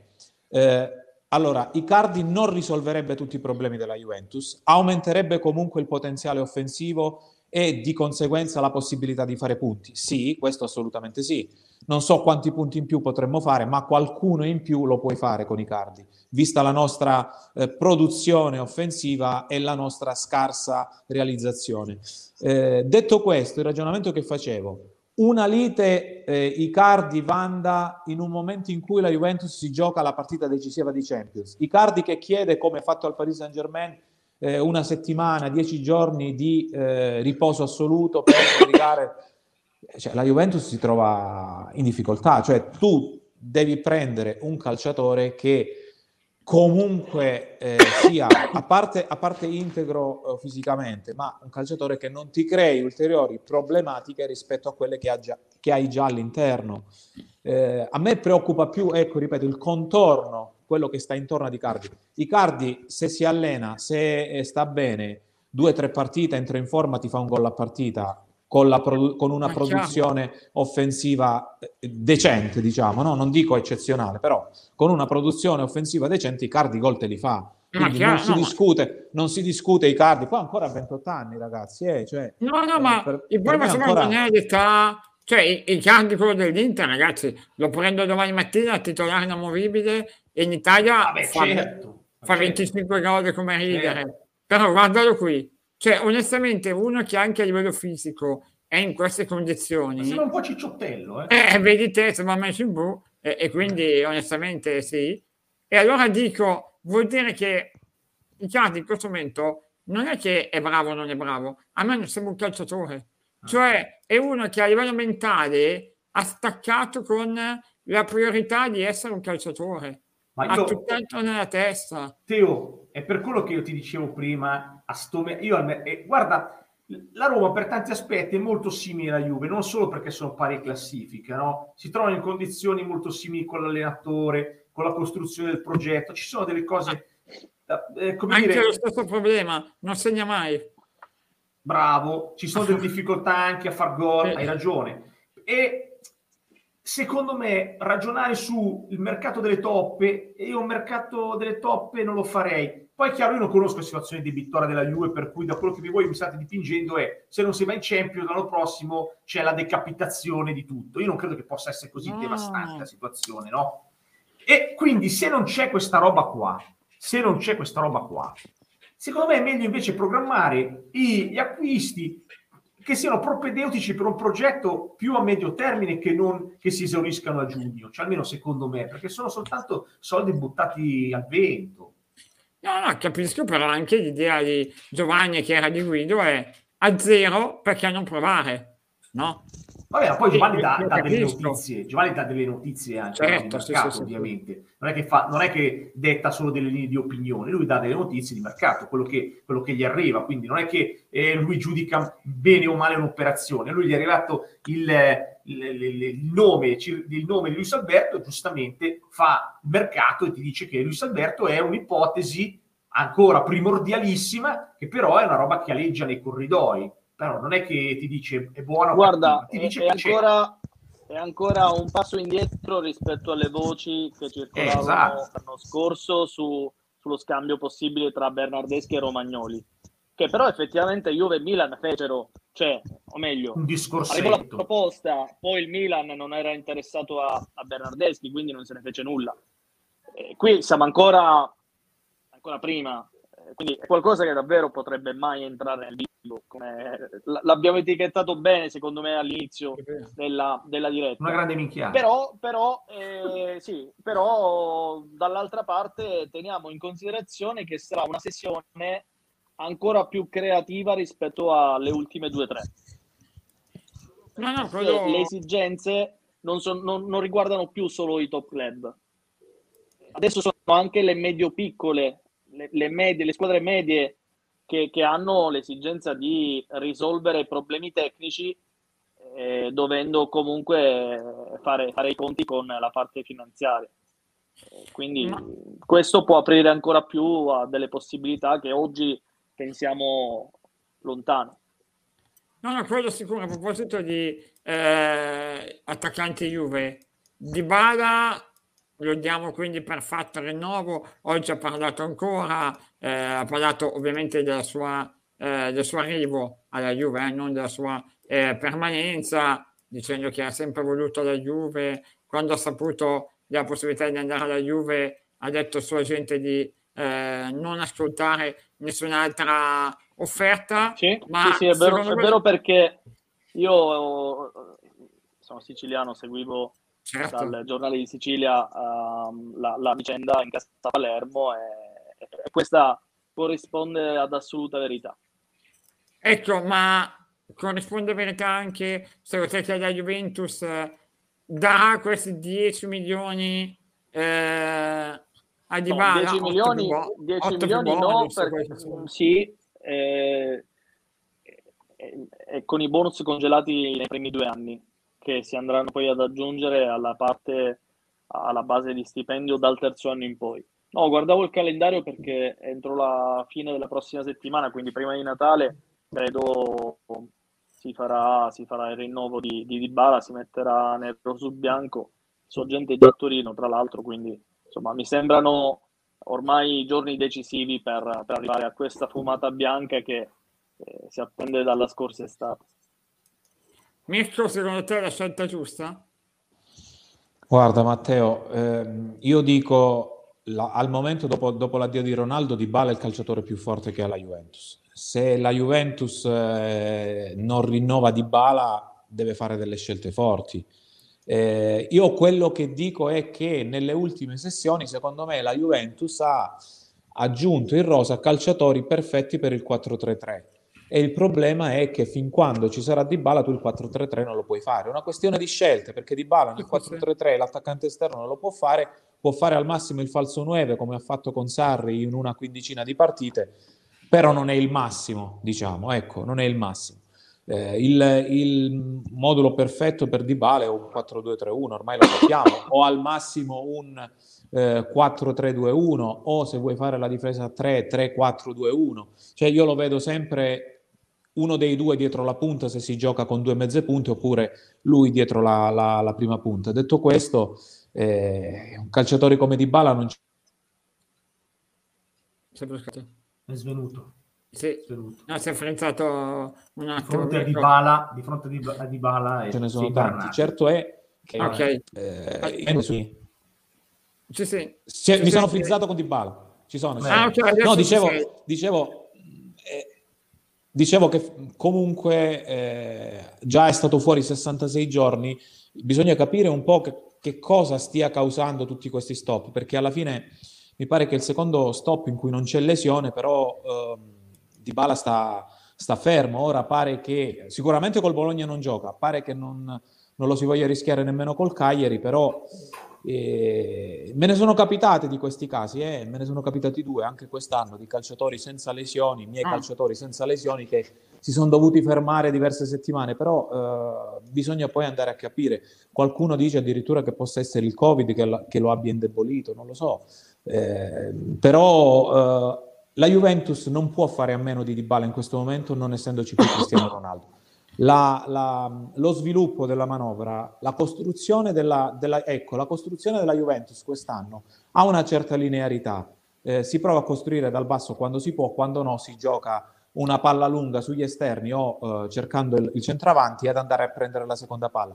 eh, allora, Icardi non risolverebbe tutti i problemi della Juventus, aumenterebbe comunque il potenziale offensivo e di conseguenza la possibilità di fare punti. Sì, questo assolutamente sì. Non so quanti punti in più potremmo fare, ma qualcuno in più lo puoi fare con i cardi, vista la nostra eh, produzione offensiva e la nostra scarsa realizzazione. Eh, detto questo, il ragionamento che facevo, una lite eh, Icardi Vanda in un momento in cui la Juventus si gioca la partita decisiva di Champions. Icardi che chiede, come fatto al Paris Saint Germain, eh, una settimana, dieci giorni di eh, riposo assoluto per sbrigare. Cioè, la Juventus si trova in difficoltà, cioè tu devi prendere un calciatore che comunque eh, sia a parte, a parte integro eh, fisicamente, ma un calciatore che non ti crei ulteriori problematiche rispetto a quelle che, ha già, che hai già all'interno. Eh, a me preoccupa più, ecco, ripeto, il contorno quello che sta intorno ad Icardi. Icardi, se si allena, se eh, sta bene, due o tre partite, entra in forma, ti fa un gol a partita con, produ- con una Ma produzione chiaro. offensiva eh, decente, diciamo, no? non dico eccezionale, però con una produzione offensiva decente Icardi gol te li fa. Quindi chiaro, non, si no, discute, non si discute Icardi, poi ancora a 28 anni ragazzi. Eh, cioè, no, no, eh, ma per, il problema ancora... non è l'età cioè, il quello dell'Inter, ragazzi, lo prendo domani mattina, titolare inamovibile, e in Italia Vabbè, fa, certo, fa 25 gol come ridere. Certo. Però guardalo qui. Cioè, onestamente, uno che anche a livello fisico è in queste condizioni... Sembra un po' cicciottello, eh? Eh, vedi te, sembra messo in bu, e, e quindi, onestamente, sì. E allora dico, vuol dire che Icardi in questo momento non è che è bravo o non è bravo, a me non sembra un calciatore cioè è uno che a livello mentale ha staccato con la priorità di essere un calciatore. Ma io, ha tutto nella testa. Teo, è per quello che io ti dicevo prima, a sto me- io, eh, guarda, la Roma per tanti aspetti è molto simile alla Juve, non solo perché sono pari classifiche, no? si trovano in condizioni molto simili con l'allenatore, con la costruzione del progetto, ci sono delle cose... Eh, come Anche dire... lo stesso problema, non segna mai bravo, ci sono delle difficoltà anche a far gol, hai ragione. E secondo me ragionare sul mercato delle toppe, io un mercato delle toppe non lo farei. Poi è chiaro, io non conosco la situazione di vittoria della Juve, per cui da quello che voi mi state dipingendo è se non si va in Champions l'anno prossimo c'è la decapitazione di tutto. Io non credo che possa essere così mm. devastante la situazione, no? E quindi se non c'è questa roba qua, se non c'è questa roba qua, Secondo me è meglio invece programmare gli acquisti che siano propedeutici per un progetto più a medio termine che non che si esauriscano a giugno, cioè almeno secondo me, perché sono soltanto soldi buttati al vento. No, no, capisco però anche l'idea di Giovanni che era di Guido è a zero perché non provare, no? Vabbè, ma poi Giovanni dà, dà delle notizie, Giovanni dà delle notizie anche certo, di mercato, sì, ovviamente. Sì. Non, è che fa, non è che detta solo delle linee di opinione, lui dà delle notizie di mercato, quello che, quello che gli arriva, quindi non è che eh, lui giudica bene o male un'operazione, lui gli è arrivato il, il, il, il, nome, il nome di Luis Alberto giustamente fa mercato e ti dice che Luis Alberto è un'ipotesi ancora primordialissima, che però è una roba che aleggia nei corridoi. Però non è che ti dice è buono. Guarda, ti dice è, ancora, è ancora un passo indietro rispetto alle voci che circolavano esatto. l'anno scorso su, sullo scambio possibile tra Bernardeschi e Romagnoli che però effettivamente Juve e Milan fecero, cioè, o meglio, un discorso. Arrivò la proposta, poi il Milan non era interessato a, a Bernardeschi, quindi non se ne fece nulla. E qui siamo ancora, ancora prima, quindi è qualcosa che davvero potrebbe mai entrare nel vivo. Come... L'abbiamo etichettato bene, secondo me, all'inizio della, della diretta. Una grande minchiata. Però, però, eh, sì, però dall'altra parte teniamo in considerazione che sarà una sessione ancora più creativa rispetto alle ultime due o tre. No, no, quello... Le esigenze non, so, non, non, riguardano più solo i top club. Adesso sono anche le medio-piccole, le, le, medie, le squadre medie che, che, hanno l'esigenza di risolvere problemi tecnici eh, dovendo comunque fare, fare, i conti con la parte finanziaria. quindi Ma... questo può aprire ancora più a delle possibilità che oggi pensiamo lontano. No, no, quello sicuro. A proposito di eh, attaccanti Juve, Di Bala lo diamo quindi per fatto rinnovo. Oggi ha parlato ancora, eh, ha parlato ovviamente della sua, eh, del suo arrivo alla Juve, eh, non della sua eh, permanenza, dicendo che ha sempre voluto la Juve. Quando ha saputo della possibilità di andare alla Juve, ha detto al suo agente di eh, non ascoltare nessun'altra offerta. Sì, ma sì, sì è, vero, è vero perché io sono siciliano, seguivo certo. dal giornale di Sicilia uh, la, la, vicenda in casa Palermo e, e questa corrisponde ad assoluta verità. Ecco, ma corrisponde verità anche se te che la Juventus eh, darà questi 10 milioni eh, a Dybala, no, 10 milioni, 10 milioni no, perché, sì, eh, e con i bonus congelati nei primi due anni, che si andranno poi ad aggiungere alla parte, alla base di stipendio dal terzo anno in poi. No, guardavo il calendario perché entro la fine della prossima settimana, quindi prima di Natale, credo si farà, si farà il rinnovo di, di Dybala, si metterà nero su bianco. So gente di Torino, tra l'altro, quindi insomma, mi sembrano ormai giorni decisivi per, per arrivare a questa fumata bianca che eh, si attende dalla scorsa estate. Mirko, secondo te è la scelta giusta? Guarda Matteo, ehm, io dico la, al momento dopo, dopo, l'addio di Ronaldo Di Bala è il calciatore più forte che ha la Juventus. Se la Juventus eh, non rinnova Di Bala deve fare delle scelte forti eh, io quello che dico è che nelle ultime sessioni, secondo me, la Juventus ha aggiunto in rosa calciatori perfetti per il 4-3-3. E il problema è che fin quando ci sarà Di Bala tu il 4-3-3 non lo puoi fare. È una questione di scelte, perché Di Bala nel 4-3-3 l'attaccante esterno non lo può fare, può fare al massimo il falso 9 come ha fatto con Sarri in una quindicina di partite, però non è il massimo, diciamo, ecco, non è il massimo. Eh, il, il, modulo perfetto per Dybala è un 4-2-3-1, ormai lo sappiamo, o al massimo un eh, 4-3-2-1 o se vuoi fare la difesa 3-3-4-2-1. Cioè io lo vedo sempre uno dei due dietro la punta se si gioca con due mezze punte oppure lui dietro la, la, la prima punta. Detto questo, eh, un calciatore come Dybala non c'è. È svenuto. Sì, no, si è frenzato un attimo. Di fronte a Dybala, di fronte a Dybala ce ne sono tanti. Certo è che ok eh, eh, sì. Sì, sì. Sì, mi sono frizzato con Dybala. Ci sono. Ah, okay, no, dicevo, dicevo, dicevo, che comunque eh, già è stato fuori 66 giorni. Bisogna capire un po' che, che cosa stia causando tutti questi stop, perché alla fine mi pare che il secondo stop in cui non c'è lesione, però ehm, di Bala sta, sta, fermo, ora pare che sicuramente col Bologna non gioca, pare che non, non, lo si voglia rischiare nemmeno col Cagliari, però E me ne sono capitate di questi casi, eh? me ne sono capitati due anche quest'anno di calciatori senza lesioni, miei ah. calciatori senza lesioni che si sono dovuti fermare diverse settimane, però eh, bisogna poi andare a capire. Qualcuno dice addirittura che possa essere il Covid che, la, che lo abbia indebolito, non lo so. Eh, però eh, la Juventus non può fare a meno di Dybala in questo momento, non essendoci più Cristiano Ronaldo la, la, lo sviluppo della manovra, la costruzione della, della, ecco, la costruzione della Juventus quest'anno ha una certa linearità. Eh, si prova a costruire dal basso quando si può, quando no si gioca una palla lunga sugli esterni o eh, cercando il, il centravanti ad andare a prendere la seconda palla.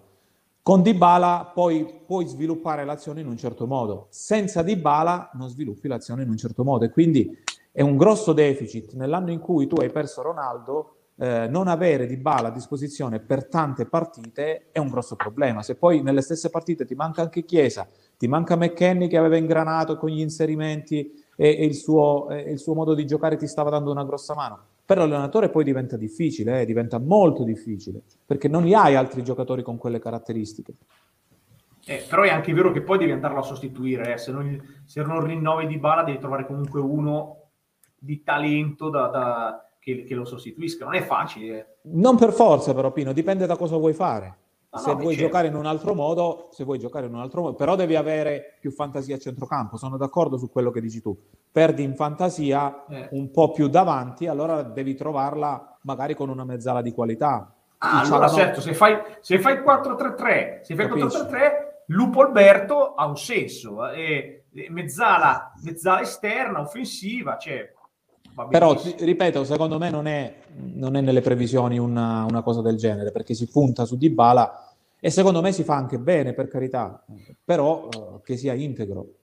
Con Dybala poi puoi sviluppare l'azione in un certo modo, senza Dybala non sviluppi l'azione in un certo modo e quindi è un grosso deficit nell'anno in cui tu hai perso Ronaldo eh, non avere di bala a disposizione per tante partite è un grosso problema. Se poi nelle stesse partite ti manca anche Chiesa, ti manca McKenny che aveva ingranato con gli inserimenti e, e, il, suo, e il, suo, modo di giocare ti stava dando una grossa mano. Per l'allenatore poi diventa difficile, eh, diventa molto difficile, perché non li hai altri giocatori con quelle caratteristiche. Eh, però è anche vero che poi devi andarlo a sostituire, eh. se, non, se, non, rinnovi di bala devi trovare comunque uno di talento da, da che, che, lo sostituisca. Non è facile. Non per forza, però, Pino, dipende da cosa vuoi fare. Ah, se no, vuoi certo. giocare in un altro modo, se vuoi giocare in un altro modo, però devi avere più fantasia a centrocampo. Sono d'accordo su quello che dici tu. Perdi in fantasia eh. un po' più davanti, allora devi trovarla magari con una mezzala di qualità. Ah, allora certo, se fai, se fai 4-3-3, se fai 4-3-3, Lupo Alberto ha un senso. Eh, mezzala, mezzala esterna, offensiva, cioè però, ripeto, secondo me non è, non è nelle previsioni una, una, cosa del genere, perché si punta su Dybala e secondo me si fa anche bene, per carità, però uh, che sia integro.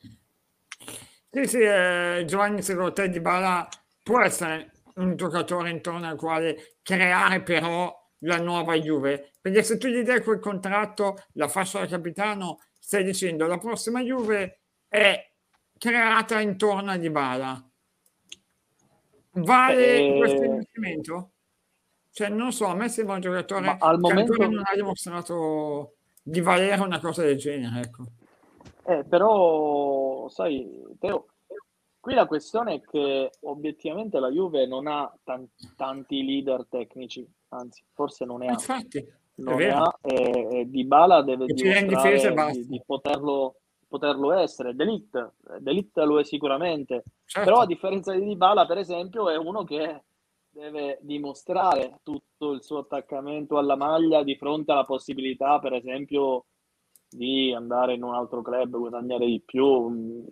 Sì, sì, eh, Giovanni, secondo te Dybala può essere un giocatore intorno al quale creare però la nuova Juve? Perché se tu gli dai quel contratto, la fascia da capitano, stai dicendo la prossima Juve è creata intorno a Dybala Vale eh, questo investimento? Cioè, non so, a me sembra un giocatore al momento non ha dimostrato di valere una cosa del genere, ecco. Eh, però, sai, Teo, qui la questione è che obiettivamente la Juve non ha tanti, tanti leader tecnici, anzi, forse non ne ha. Infatti, non ne ha e, e Di Bala deve dimostrare di, di poterlo poterlo essere. Delict lo è sicuramente, certo. però a differenza di Dybala, per esempio, è uno che deve dimostrare tutto il suo attaccamento alla maglia di fronte alla possibilità, per esempio, di andare in un altro club, guadagnare di più,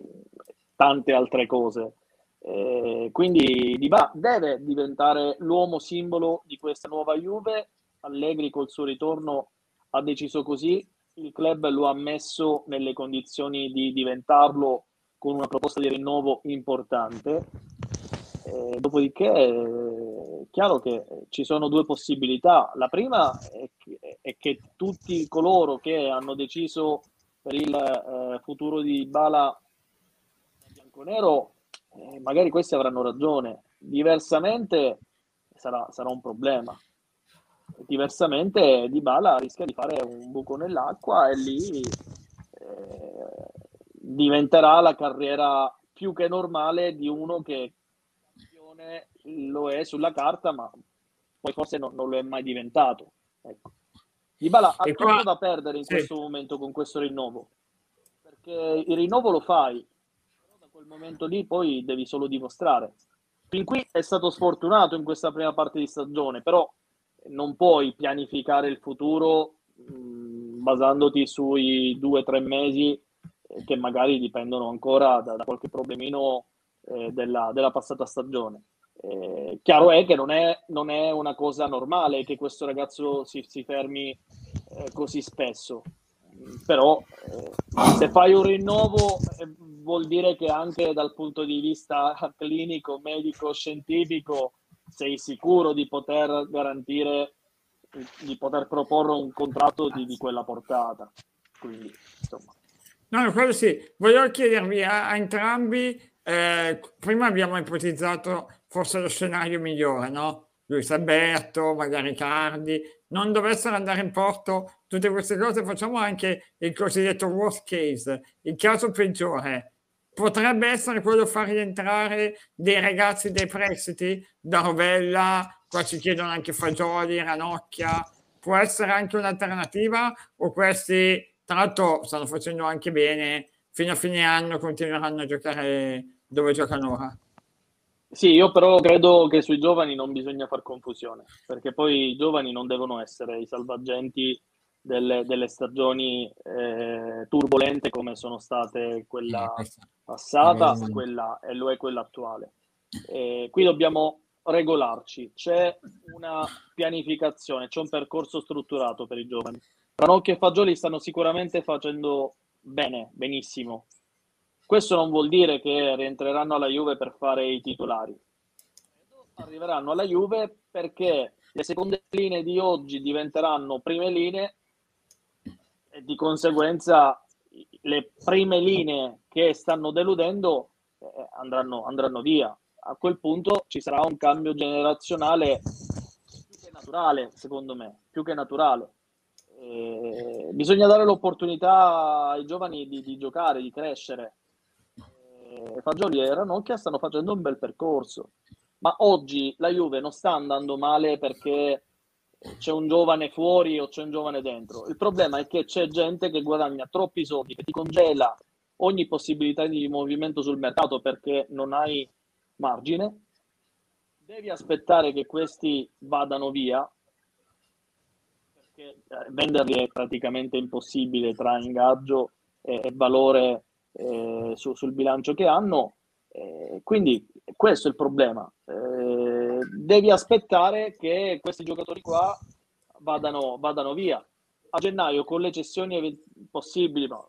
tante altre cose. Eh, quindi Dybala deve diventare l'uomo simbolo di questa nuova Juve. Allegri col suo ritorno ha deciso così il club lo ha messo nelle condizioni di diventarlo con una proposta di rinnovo importante. Eh, dopodiché è chiaro che ci sono due possibilità. La prima è che, è che tutti coloro che hanno deciso per il eh, futuro di Bala bianconero, eh, magari questi avranno ragione. Diversamente sarà, sarà un problema. Diversamente Di Bala rischia di fare un buco nell'acqua e lì eh, diventerà la carriera più che normale di uno che lo è sulla carta, ma poi forse non, non lo è mai diventato. Ecco. Bala ha tutto qua... da perdere in sì. questo momento con questo rinnovo, perché il rinnovo lo fai, però da quel momento lì poi devi solo dimostrare. Fin qui è stato sfortunato in questa prima parte di stagione, però non puoi pianificare il futuro mh, mm, basandoti sui due o tre mesi eh, che magari dipendono ancora da, da qualche problemino eh, della, della, passata stagione. Eh, chiaro è che non è, non è, una cosa normale che questo ragazzo si, si fermi eh, così spesso, però eh, se fai un rinnovo eh, vuol dire che anche dal punto di vista clinico, medico, scientifico sei sicuro di poter garantire, di poter proporre un contratto di, di quella portata. Quindi, insomma. No, quello sì. Voglio chiedervi a, a entrambi, eh, prima abbiamo ipotizzato forse lo scenario migliore, no? Luis Alberto, magari Cardi, non dovessero andare in porto tutte queste cose, facciamo anche il cosiddetto worst case, il caso peggiore. Potrebbe essere quello far rientrare dei ragazzi dei prestiti da Rovella, qua ci chiedono anche Fagioli, Ranocchia, può essere anche un'alternativa o questi tra l'altro stanno facendo anche bene, fino a fine anno continueranno a giocare dove giocano ora. Sì, io però credo che sui giovani non bisogna far confusione, perché poi i giovani non devono essere i salvagenti delle, delle stagioni eh, turbolente come sono state quella eh, passata quella, e lo è quella attuale. E qui dobbiamo regolarci, c'è una pianificazione, c'è un percorso strutturato per i giovani. Ranocchio e Fagioli stanno sicuramente facendo bene, benissimo. Questo non vuol dire che rientreranno alla Juve per fare i titolari. Arriveranno alla Juve perché le seconde linee di oggi diventeranno prime linee di conseguenza le prime linee che stanno deludendo eh, andranno, andranno via. A quel punto ci sarà un cambio generazionale più che naturale, secondo me, più che naturale. Eh, bisogna dare l'opportunità ai giovani di, di giocare, di crescere. Eh, Fagioli e Ranocchia stanno facendo un bel percorso, ma oggi la Juve non sta andando male perché c'è un giovane fuori o c'è un giovane dentro. Il problema è che c'è gente che guadagna troppi soldi, che ti congela ogni possibilità di movimento sul mercato perché non hai margine. Devi aspettare che questi vadano via perché eh, venderli è praticamente impossibile tra ingaggio e, valore eh, su, sul bilancio che hanno. Eh, quindi questo è il problema. Eh, devi aspettare che questi giocatori qua vadano, vadano via. A gennaio con le cessioni possibili, ma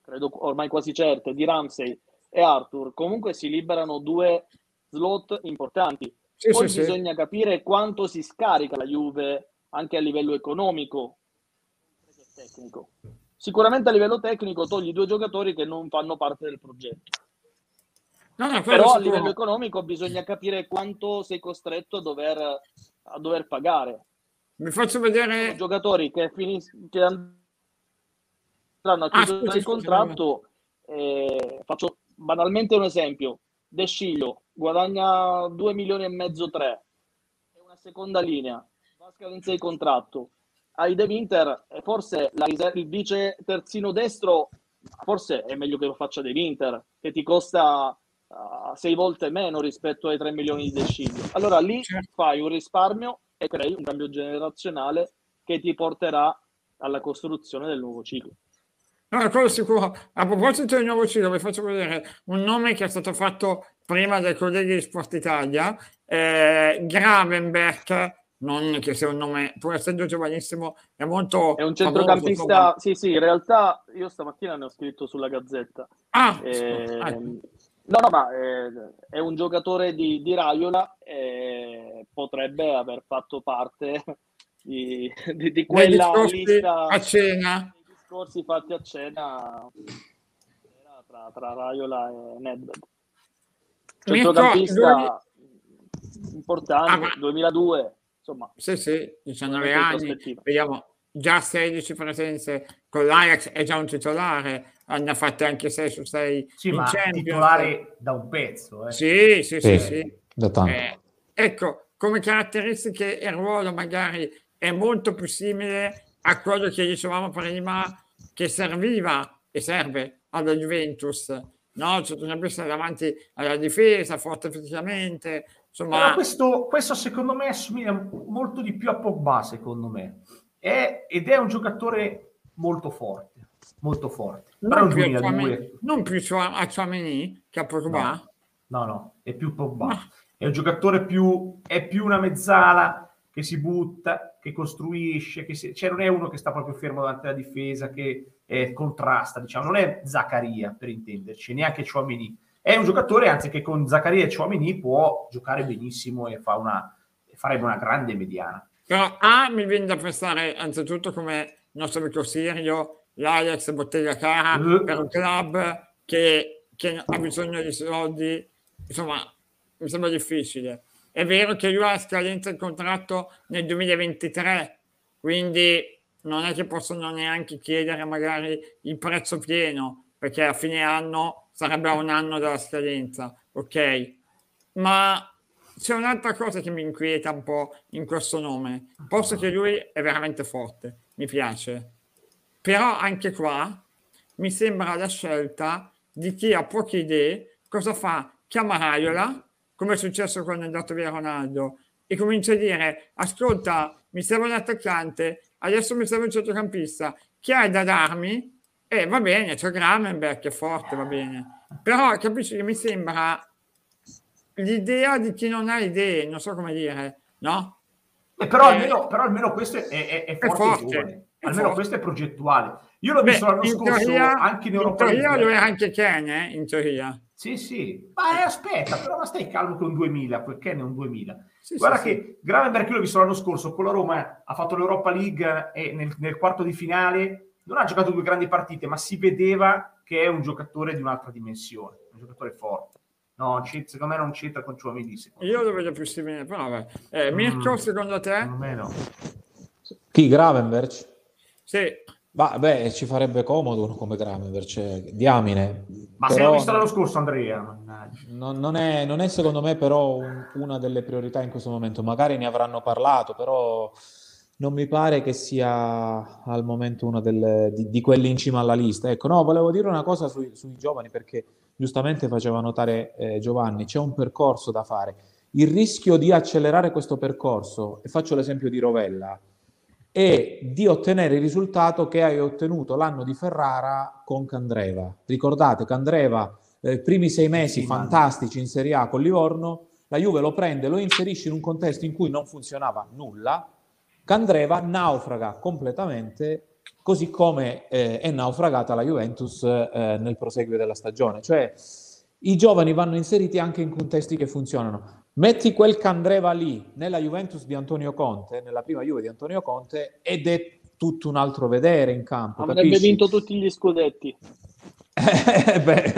credo ormai quasi certe, di Ramsey e Arthur, comunque si liberano due slot importanti. Sì, Poi sì, bisogna sì. capire quanto si scarica la Juve anche a livello economico e tecnico. Sicuramente a livello tecnico togli due giocatori che non fanno parte del progetto. No, no, Però a livello economico bisogna capire quanto sei costretto a dover, a dover pagare. Mi faccio vedere... Giocatori che, finis- che andranno a chiudere ah, il contratto. Eh, faccio banalmente un esempio. De Sciglio guadagna 2 milioni e mezzo, 3. È una seconda linea scadenza di contratto. Ai De Winter, forse la, il vice terzino destro, forse è meglio che lo faccia De Winter, che ti costa uh, sei volte meno rispetto ai 3 milioni di Desciglio. Allora lì certo. fai un risparmio e crei un cambio generazionale che ti porterà alla costruzione del nuovo ciclo. No, quello sicuro. A proposito del nuovo ciclo, vi faccio vedere un nome che è stato fatto prima dai colleghi di Sport Italia, eh, Gravenberg, non che sia un nome, pur essendo giovanissimo, è molto... È un centrocampista, famoso, sì sì, in realtà io stamattina ne ho scritto sulla Gazzetta. Ah, eh, ah. No, no, ma eh, è un giocatore di, di Raiola e potrebbe aver fatto parte di, di, di quella lista... A cena. I discorsi fatti a cena tra, tra Raiola e Nedved. Centrocampista importante, ah, 2002 insomma. Sì, sì, 19 anni, vediamo già 16 presenze con l'Ajax, è già un titolare, hanno fatto anche 6 su 6 sì, ma titolare da un pezzo. Eh. Sì, sì, sì, sì. sì. Eh, ecco, come caratteristiche e ruolo magari è molto più simile a quello che dicevamo prima che serviva e serve alla Juventus, no? Cioè, bisogna essere davanti alla difesa, forte fisicamente, Insomma... Questo, questo, secondo me assomiglia molto di più a Pogba, secondo me. È, ed è un giocatore molto forte, molto forte. Non, più, a Chouameni, non più a Chouameni che a Pogba? No, no, no è più Pogba. No. È un giocatore più, è più una mezzala che si butta, che costruisce, che si, cioè non è uno che sta proprio fermo davanti alla difesa, che eh, contrasta, diciamo, non è Zaccaria per intenderci, neanche Chouameni è un giocatore, anzi, che con Zaccaria e Chouamini può giocare benissimo e fa una, farebbe una grande mediana. Però A mi viene da pensare anzitutto come il nostro amico Sirio, l'Ajax Bottega Cara, uh. per un club che, che, ha bisogno di soldi, insomma, mi sembra difficile. È vero che lui ha scadenza il contratto nel 2023, quindi non è che possono neanche chiedere magari il prezzo pieno, perché a fine anno sarebbe a un anno dalla scadenza, ok? Ma c'è un'altra cosa che mi inquieta un po' in questo nome. Posso che lui è veramente forte, mi piace. Però anche qua mi sembra la scelta di chi ha poche idee, cosa fa? Chiama Raiola, come è successo quando è andato via Ronaldo, e comincia a dire, ascolta, mi serve un attaccante, adesso mi serve un centrocampista, chi hai da darmi? E eh, va bene, c'è Gramenberg che è forte, va bene. Però capisci che mi sembra l'idea di chi non ha idee, non so come dire, no? Eh, però, eh, almeno, però, almeno, questo è, è, è forte, è forte almeno forte. questo è progettuale. Io l'ho Beh, visto l'anno scorso teoria, anche in Europa. In teoria lo era anche Ken, eh? in teoria. Sì, sì, ma eh, aspetta, però ma stai calmo con un 2000, perché ne è un 2000. Sì, Guarda sì, che sì. Gravenberg io l'ho visto l'anno scorso, con la Roma ha fatto l'Europa League e nel, nel, quarto di finale non ha giocato due grandi partite, ma si vedeva che è un giocatore di un'altra dimensione, un giocatore forte. No, secondo me non c'entra con Ciuamini. Io lo vedo più simile, però vabbè. Eh, Mirko, mm, secondo te? Secondo me no. Chi, Gravenberg? Sì. Ma beh, ci farebbe comodo uno come Gravenberg, cioè, diamine. Ma però, se l'ho visto l'anno scorso, Andrea. Non, non, è, non, è, secondo me però un, una delle priorità in questo momento. Magari ne avranno parlato, però non mi pare che sia al momento uno delle, di, di, quelli in cima alla lista. Ecco, no, volevo dire una cosa sui, sui giovani perché giustamente faceva notare eh, Giovanni, c'è un percorso da fare. Il rischio di accelerare questo percorso, e faccio l'esempio di Rovella, è di ottenere il risultato che hai ottenuto l'anno di Ferrara con Candreva. Ricordate, Candreva, eh, primi sei mesi fantastici in Serie A con Livorno, la Juve lo prende, lo inserisce in un contesto in cui non funzionava nulla, Candreva naufraga completamente così come eh, è naufragata la Juventus eh, nel proseguio della stagione. Cioè i giovani vanno inseriti anche in contesti che funzionano. Metti quel Candreva lì nella Juventus di Antonio Conte, nella prima Juve di Antonio Conte, ed è tutto un altro vedere in campo. Avrebbe capisci? vinto tutti gli scudetti. Beh,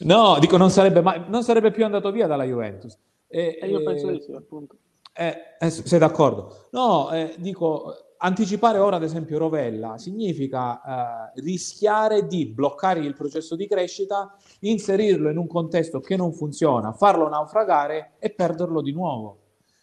no, dico, non sarebbe, mai, non sarebbe più andato via dalla Juventus. E, e io penso di sì, appunto. Eh, eh, sei d'accordo? No, eh, dico, anticipare ora, ad esempio, Rovella significa eh, rischiare di bloccare il processo di crescita, inserirlo in un contesto che non funziona, farlo naufragare e perderlo di nuovo.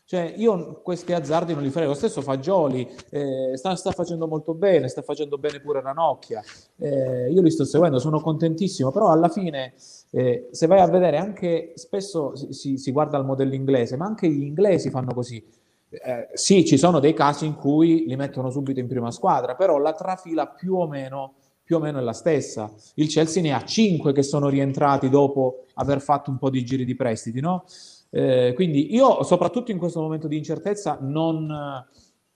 Cioè, io questi azzardi non li farei. Lo stesso Fagioli eh, sta, sta, facendo molto bene, sta facendo bene pure Ranocchia. Eh, io li sto seguendo, sono contentissimo, però alla fine, eh, se vai a vedere, anche spesso si, si guarda il modello inglese, ma anche gli inglesi fanno così eh, sì, ci sono dei casi in cui li mettono subito in prima squadra, però la trafila più o meno, più o meno è la stessa. Il Chelsea ne ha 5 che sono rientrati dopo aver fatto un po' di giri di prestiti, no? Eh, quindi io, soprattutto in questo momento di incertezza, non,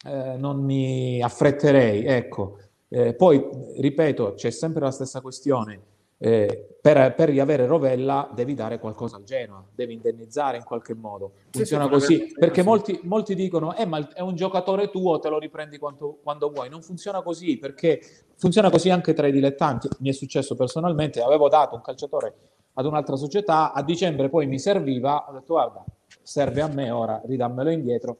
eh, non mi affretterei. Ecco. Eh, poi, ripeto, c'è sempre la stessa questione eh, per, per, riavere Rovella devi dare qualcosa al Genoa, devi indennizzare in qualche modo. Funziona sì, sì, così, perché molti, molti, dicono, eh, ma è un giocatore tuo, te lo riprendi quando, quando, vuoi. Non funziona così, perché funziona così anche tra i dilettanti. Mi è successo personalmente, avevo dato un calciatore ad un'altra società, a dicembre poi mi serviva, ho detto guarda, serve a me, ora ridammelo indietro.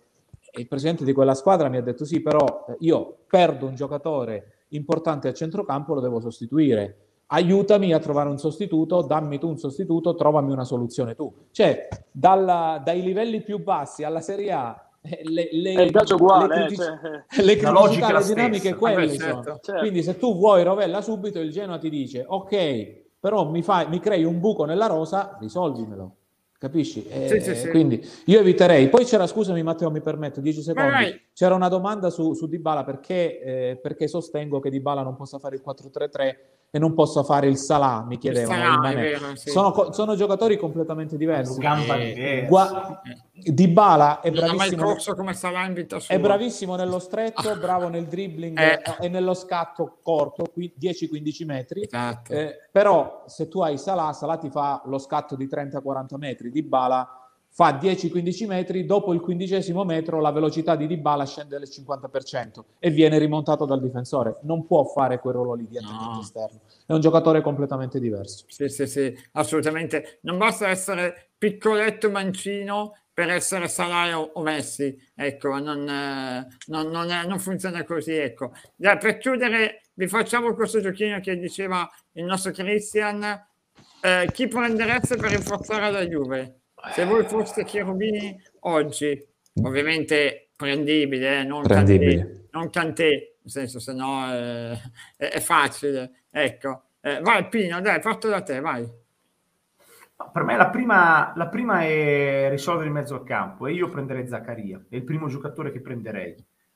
E il presidente di quella squadra mi ha detto sì, però io perdo un giocatore importante a centrocampo, lo devo sostituire aiutami a trovare un sostituto, dammi tu un sostituto, trovami una soluzione tu. Cioè, dalla, dai livelli più bassi alla Serie A, eh, le, le, è il uguale, le, critici- cioè. le criticità, le dinamiche quelle Vabbè, certo. sono. Certo. Quindi se tu vuoi Rovella subito, il Genoa ti dice, ok, però mi, fai, mi crei un buco nella rosa, risolvimelo. Capisci? Eh, sì, sì, sì. Quindi io eviterei. Poi c'era, scusami Matteo, mi permetto, 10 secondi. Vai, vai. C'era una domanda su, su Dybala perché, eh, perché sostengo che Dybala non possa fare il 4-3-3 e non possa fare il Salah, mi chiedevano. Salah, vero, sì. sono, sono, giocatori completamente diversi. Eh, Gua- Dybala è bravissimo, come Salah in vita sua. è bravissimo nello stretto, bravo nel dribbling eh. e nello scatto corto, 10-15 metri. Esatto. Eh, però se tu hai Salah, Salah ti fa lo scatto di 30-40 metri, Dybala fa 10-15 metri, dopo il quindicesimo metro la velocità di Dybala scende del 50% e viene rimontato dal difensore. Non può fare quel ruolo lì di attaccante no. esterno. È un giocatore completamente diverso. Sì, sì, sì, assolutamente. Non basta essere piccoletto mancino per essere Salah o Messi. Ecco, non, eh, non, non, non funziona così. Ecco. Dai, per chiudere, vi facciamo questo giochino che diceva il nostro Christian. Eh, chi prendereste per rinforzare la Juve? Se voi foste Cherubini oggi, ovviamente prendibile, eh, non, prendibile. Cantè, non Cantè, nel senso, se no eh, è, è, facile. Ecco, eh, vai Pino, dai, parto da te, vai. Per me la prima, la prima è risolvere in mezzo al campo e io prenderei Zaccaria, è il primo giocatore che prenderei.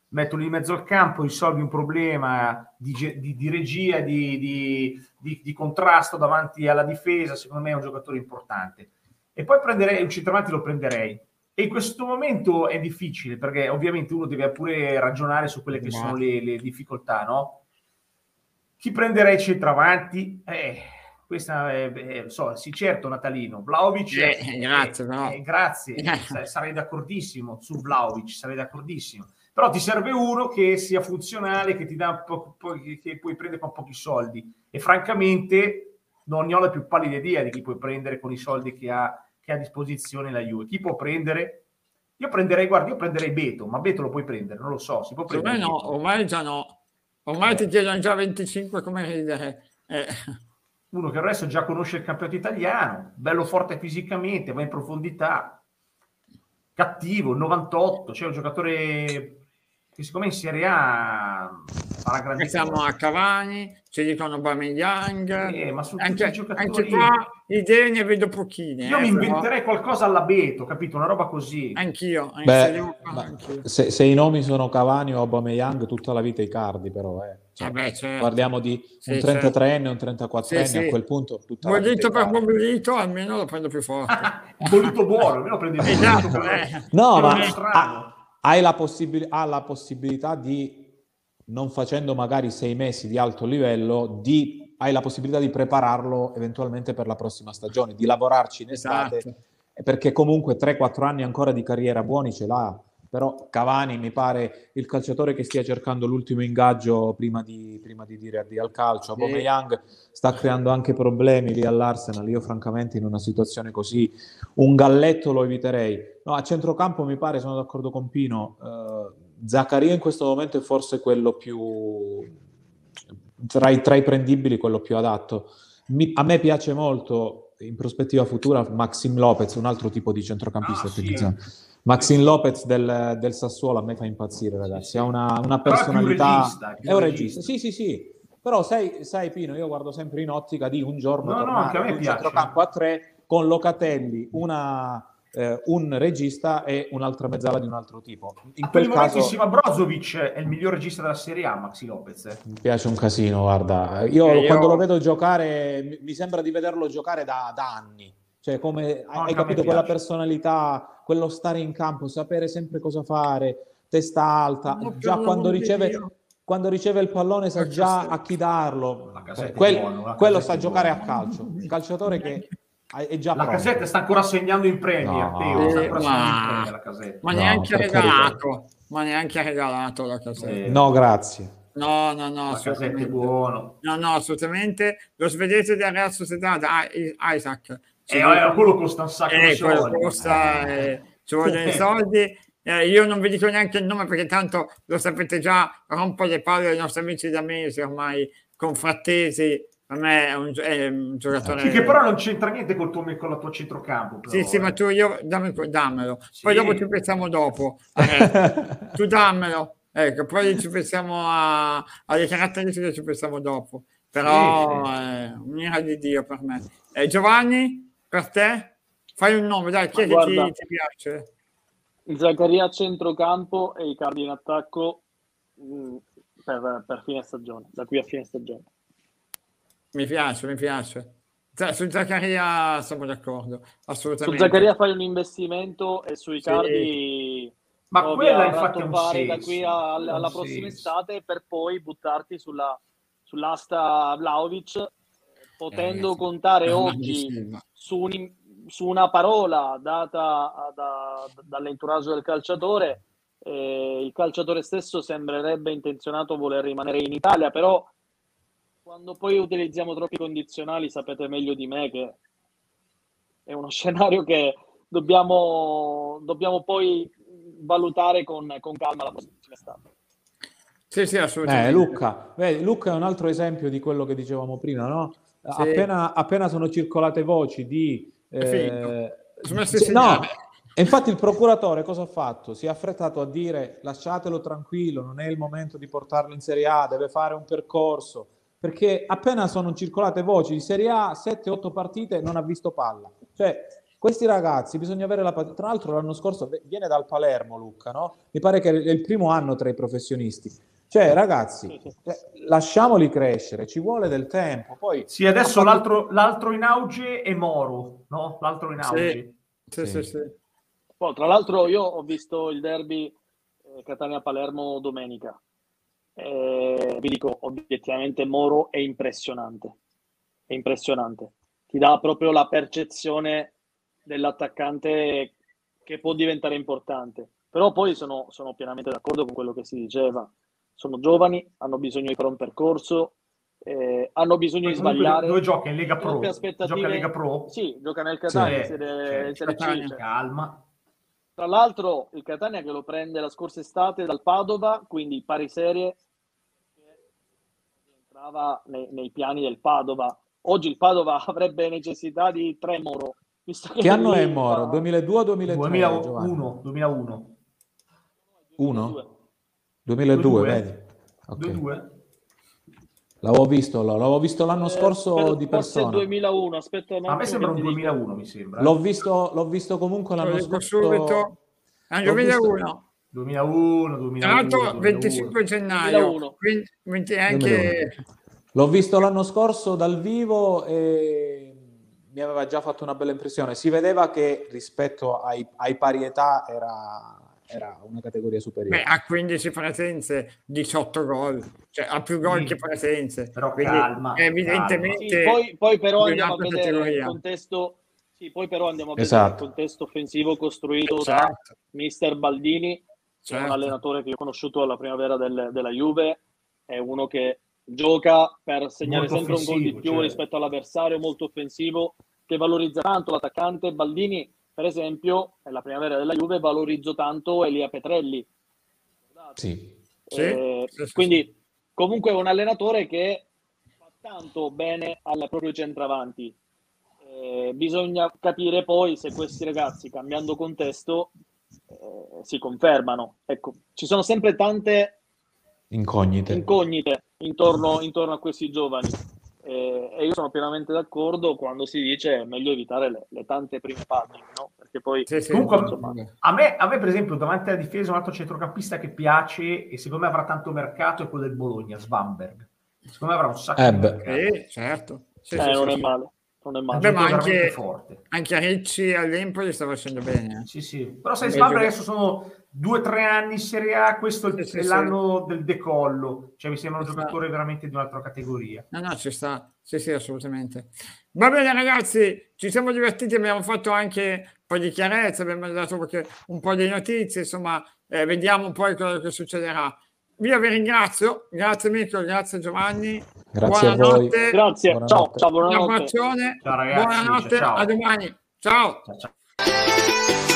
Metto lì in mezzo al campo, risolvi un problema di, di, di regia, di, di, contrasto davanti alla difesa, secondo me è un giocatore importante e poi prenderei un centravanti lo prenderei. E in questo momento è difficile perché ovviamente uno deve pure ragionare su quelle che sono esatto. le, le difficoltà, no? Chi prenderei centravanti? Eh, questa è, è so, sì, certo, Natalino. Vlaovic, eh, grazie, no. eh, grazie. sarei d'accordissimo su Vlaovic, sarei d'accordissimo. Però ti serve uno che sia funzionale, che ti dà po- po- che puoi prendere con pochi soldi. E francamente non ne ho la più pallida idea di chi puoi prendere con i soldi che ha che ha a disposizione la Juve. Chi può prendere? Io prenderei, guarda, io prenderei Beto, ma Beto lo puoi prendere, non lo so, si può prendere. Ormai no, ormai già no. Ormai eh. ti chiedono già 25 come ridere. Eh. Uno che adesso già conosce il campionato italiano, bello forte fisicamente, va in profondità, cattivo, 98, cioè un giocatore che siccome in Serie A farà grandissimo. Siamo a Cavani, ci dicono Bameyang, eh, ma su anche, anche qua idee ne vedo pochine. Io eh, mi inventerei però... qualcosa alla Beto, capito? Una roba così. Anch'io. Beh, anch'io. Se, se, i nomi sono Cavani o Aubameyang, tutta la vita i cardi però, eh. Cioè, Vabbè, certo. Parliamo di sì, un 33enne, certo. un 34enne, sì, sì. a quel punto tutta Bollito per Bollito, almeno lo prendo più forte. Bollito buono, almeno prendi esatto, eh. No, ma hai la, possibil- ha la possibilità di, non facendo magari sei mesi di alto livello, di, hai la possibilità di prepararlo eventualmente per la prossima stagione, di lavorarci in estate, esatto. perché comunque 3-4 anni ancora di carriera buoni ce l'ha però Cavani mi pare il calciatore che stia cercando l'ultimo ingaggio prima di, prima di dire addio al calcio. Abome Young sta creando anche problemi lì all'Arsenal. Io francamente in una situazione così un galletto lo eviterei. No, a centrocampo mi pare, sono d'accordo con Pino, uh, Zaccaria in questo momento è forse quello più tra i, tra i prendibili, quello più adatto. Mi, a me piace molto in prospettiva futura Maxim Lopez, un altro tipo di centrocampista ah, utilizzato. Sì Maxine Lopez del, del, Sassuolo a me fa impazzire, ragazzi. Ha una, una personalità. È un regista, è un regista. Sì, sì, sì. Però sai, sai, Pino, io guardo sempre in ottica di un giorno no, tornare no, un centrocampo a tre con Locatelli, una, eh, un regista e un'altra mezzala di un altro tipo. In a quel caso insieme a Brozovic è il miglior regista della Serie A, Maxi Lopez. Eh. Mi piace un casino, guarda. Io, io, quando lo vedo giocare, mi sembra di vederlo giocare da, da anni. Cioè, come no, hai capito quella personalità, quello stare in campo, sapere sempre cosa fare, testa alta, no, già quando riceve, quando riceve, il pallone sa già a chi darlo. Eh, quel, buono, quello sa giocare a calcio. Un calciatore che è già La casetta sta ancora segnando in premi, no, eh, ma, ma neanche regalato, ma neanche regalato la casetta. Eh. No, grazie. No, no, no, assolutamente buono. No, no, assolutamente. Lo svedese del Real Sociedad, Isaac, eh, eh, quello costa un sacco eh, di soldi. Costa, eh, ci vogliono i soldi. Eh, io non vi dico neanche il nome perché tanto lo sapete già, rompo le palle ai nostri amici da mesi ormai con frattesi. Per me è un, è un giocatore. Sì, che però non c'entra niente col tuo, con la tua centrocampo. Però, sì, sì, ma tu io dammi, dammelo. Sì. Poi dopo ci pensiamo dopo. Eh, tu dammelo. Ecco, poi ci pensiamo a, alle caratteristiche, ci pensiamo dopo. Però sì, sì. è un'ira di Dio per me. Eh, Giovanni? Per te? Fai un nome, dai, chi è guarda, che ti, ti piace? Zaccaria a centrocampo e i cardi in attacco mh, mm, per, per, fine stagione, da qui a fine stagione. Mi piace, mi piace. Su Zaccaria siamo d'accordo, assolutamente. Su Zaccaria fai un investimento e sui sì. cardi... Ma quella infatti è un fare da qui a, alla prossima senso. estate per poi buttarti sulla, sull'asta Vlaovic potendo eh, contare oggi su un, su una parola data da, dall'entourage del calciatore, eh, il calciatore stesso sembrerebbe intenzionato a voler rimanere in Italia, però quando poi utilizziamo troppi condizionali sapete meglio di me che è uno scenario che dobbiamo, dobbiamo poi valutare con, con calma la posizione stata. Sì, sì, assolutamente. Eh, Luca, vedi, Luca è un altro esempio di quello che dicevamo prima, no? Sì. Appena, appena, sono circolate voci di... Eh, sì, no, e infatti il procuratore cosa ha fatto? Si è affrettato a dire lasciatelo tranquillo, non è il momento di portarlo in Serie A, deve fare un percorso, perché appena sono circolate voci di Serie A, 7-8 partite non ha visto palla. Cioè, questi ragazzi bisogna avere la tra l'altro l'anno scorso viene dal Palermo Luca, no? Mi pare che è il primo anno tra i professionisti. Cioè, ragazzi, cioè, lasciamoli crescere, ci vuole del tempo. Poi, sì, adesso fatto... l'altro, l'altro, in auge è Moro, no? L'altro in auge. Sì, sì, sì. sì. Poi, tra l'altro, io ho visto il derby eh, Catania-Palermo domenica. Eh, vi dico, obiettivamente Moro è impressionante. È impressionante. Ti dà proprio la percezione dell'attaccante che può diventare importante. Però poi sono, sono pienamente d'accordo con quello che si diceva. Sono giovani, hanno bisogno di fare un percorso, eh, hanno bisogno di sbagliare. Dove gioca in Lega Pro? Gioca in Lega Pro? Sì, gioca nel Catania. Serie, serie Catania. Calma. Tra l'altro il Catania che lo prende la scorsa estate dal Padova, quindi pari serie, entrava nei, nei piani del Padova. Oggi il Padova avrebbe necessità di tre Moro che, che anno è Moro? 2002 o 2003? 2001. 2001. 1? 2002, vedi. Okay. 2002. L'avevo visto, l'avevo visto l'anno eh, scorso eh, di persona. Forse 2001, aspetta. A me sembra un 2001, mi sembra. L'ho visto, l'ho visto comunque l'anno scorso. Subito. È 2001. 2001, 2001. Tra l'altro 25 gennaio. 2001. Quindi anche... 2001. L'ho visto l'anno scorso dal vivo e mi aveva già fatto una bella impressione. Si vedeva che rispetto ai, ai pari età era, era una categoria superiore. Beh, ha 15 presenze, 18 gol, cioè ha più gol mm. che presenze. Però Quindi calma, evidentemente calma. Sì, poi, poi, però andiamo a vedere categoria. il contesto sì, poi però andiamo a vedere esatto. il contesto offensivo costruito certo. da mister Baldini, certo. che è un certo. allenatore che ho conosciuto alla primavera del, della Juve, è uno che gioca per segnare molto sempre un gol di più cioè... rispetto all'avversario, molto offensivo, che valorizza tanto l'attaccante. Baldini, per esempio, nella primavera della Juve valorizzo tanto Elia Petrelli. Sì. Eh, sì. Quindi comunque è un allenatore che fa tanto bene al proprio centravanti. Eh, bisogna capire poi se questi ragazzi, cambiando contesto, eh, si confermano. Ecco, ci sono sempre tante incognite, incognite intorno, intorno a questi giovani. E, e, io sono pienamente d'accordo quando si dice è meglio evitare le, le tante prime pagine, no? Perché poi sì, sì, comunque, insomma... a, me, a me, per esempio, davanti alla difesa, un altro centrocampista che piace e secondo me avrà tanto mercato è quello del Bologna, Svamberg. Secondo me avrà un sacco eh di mercato. Eh, certo. Sì, eh, non è male non è male. Beh, ma anche, forte. anche a Ricci all'Empoli sta facendo bene. Sì, sì. Però sai, Spalmer adesso sono due o tre anni in Serie A, questo sì, è sì, l'anno sì. del decollo. Cioè mi sembra un giocatore veramente di un'altra categoria. No, no, ci sta. Sì, sì, assolutamente. Va bene ragazzi, ci siamo divertiti, abbiamo fatto anche un po' di chiarezza, abbiamo dato un po' di notizie, insomma, eh, vediamo poi cosa che succederà. Io vi ringrazio, grazie Mirko, grazie Giovanni. Grazie buonanotte. Grazie, buonanotte. ciao, ciao, buonanotte. Ciao ragazzi, buonanotte, ciao. a domani. ciao. ciao, ciao.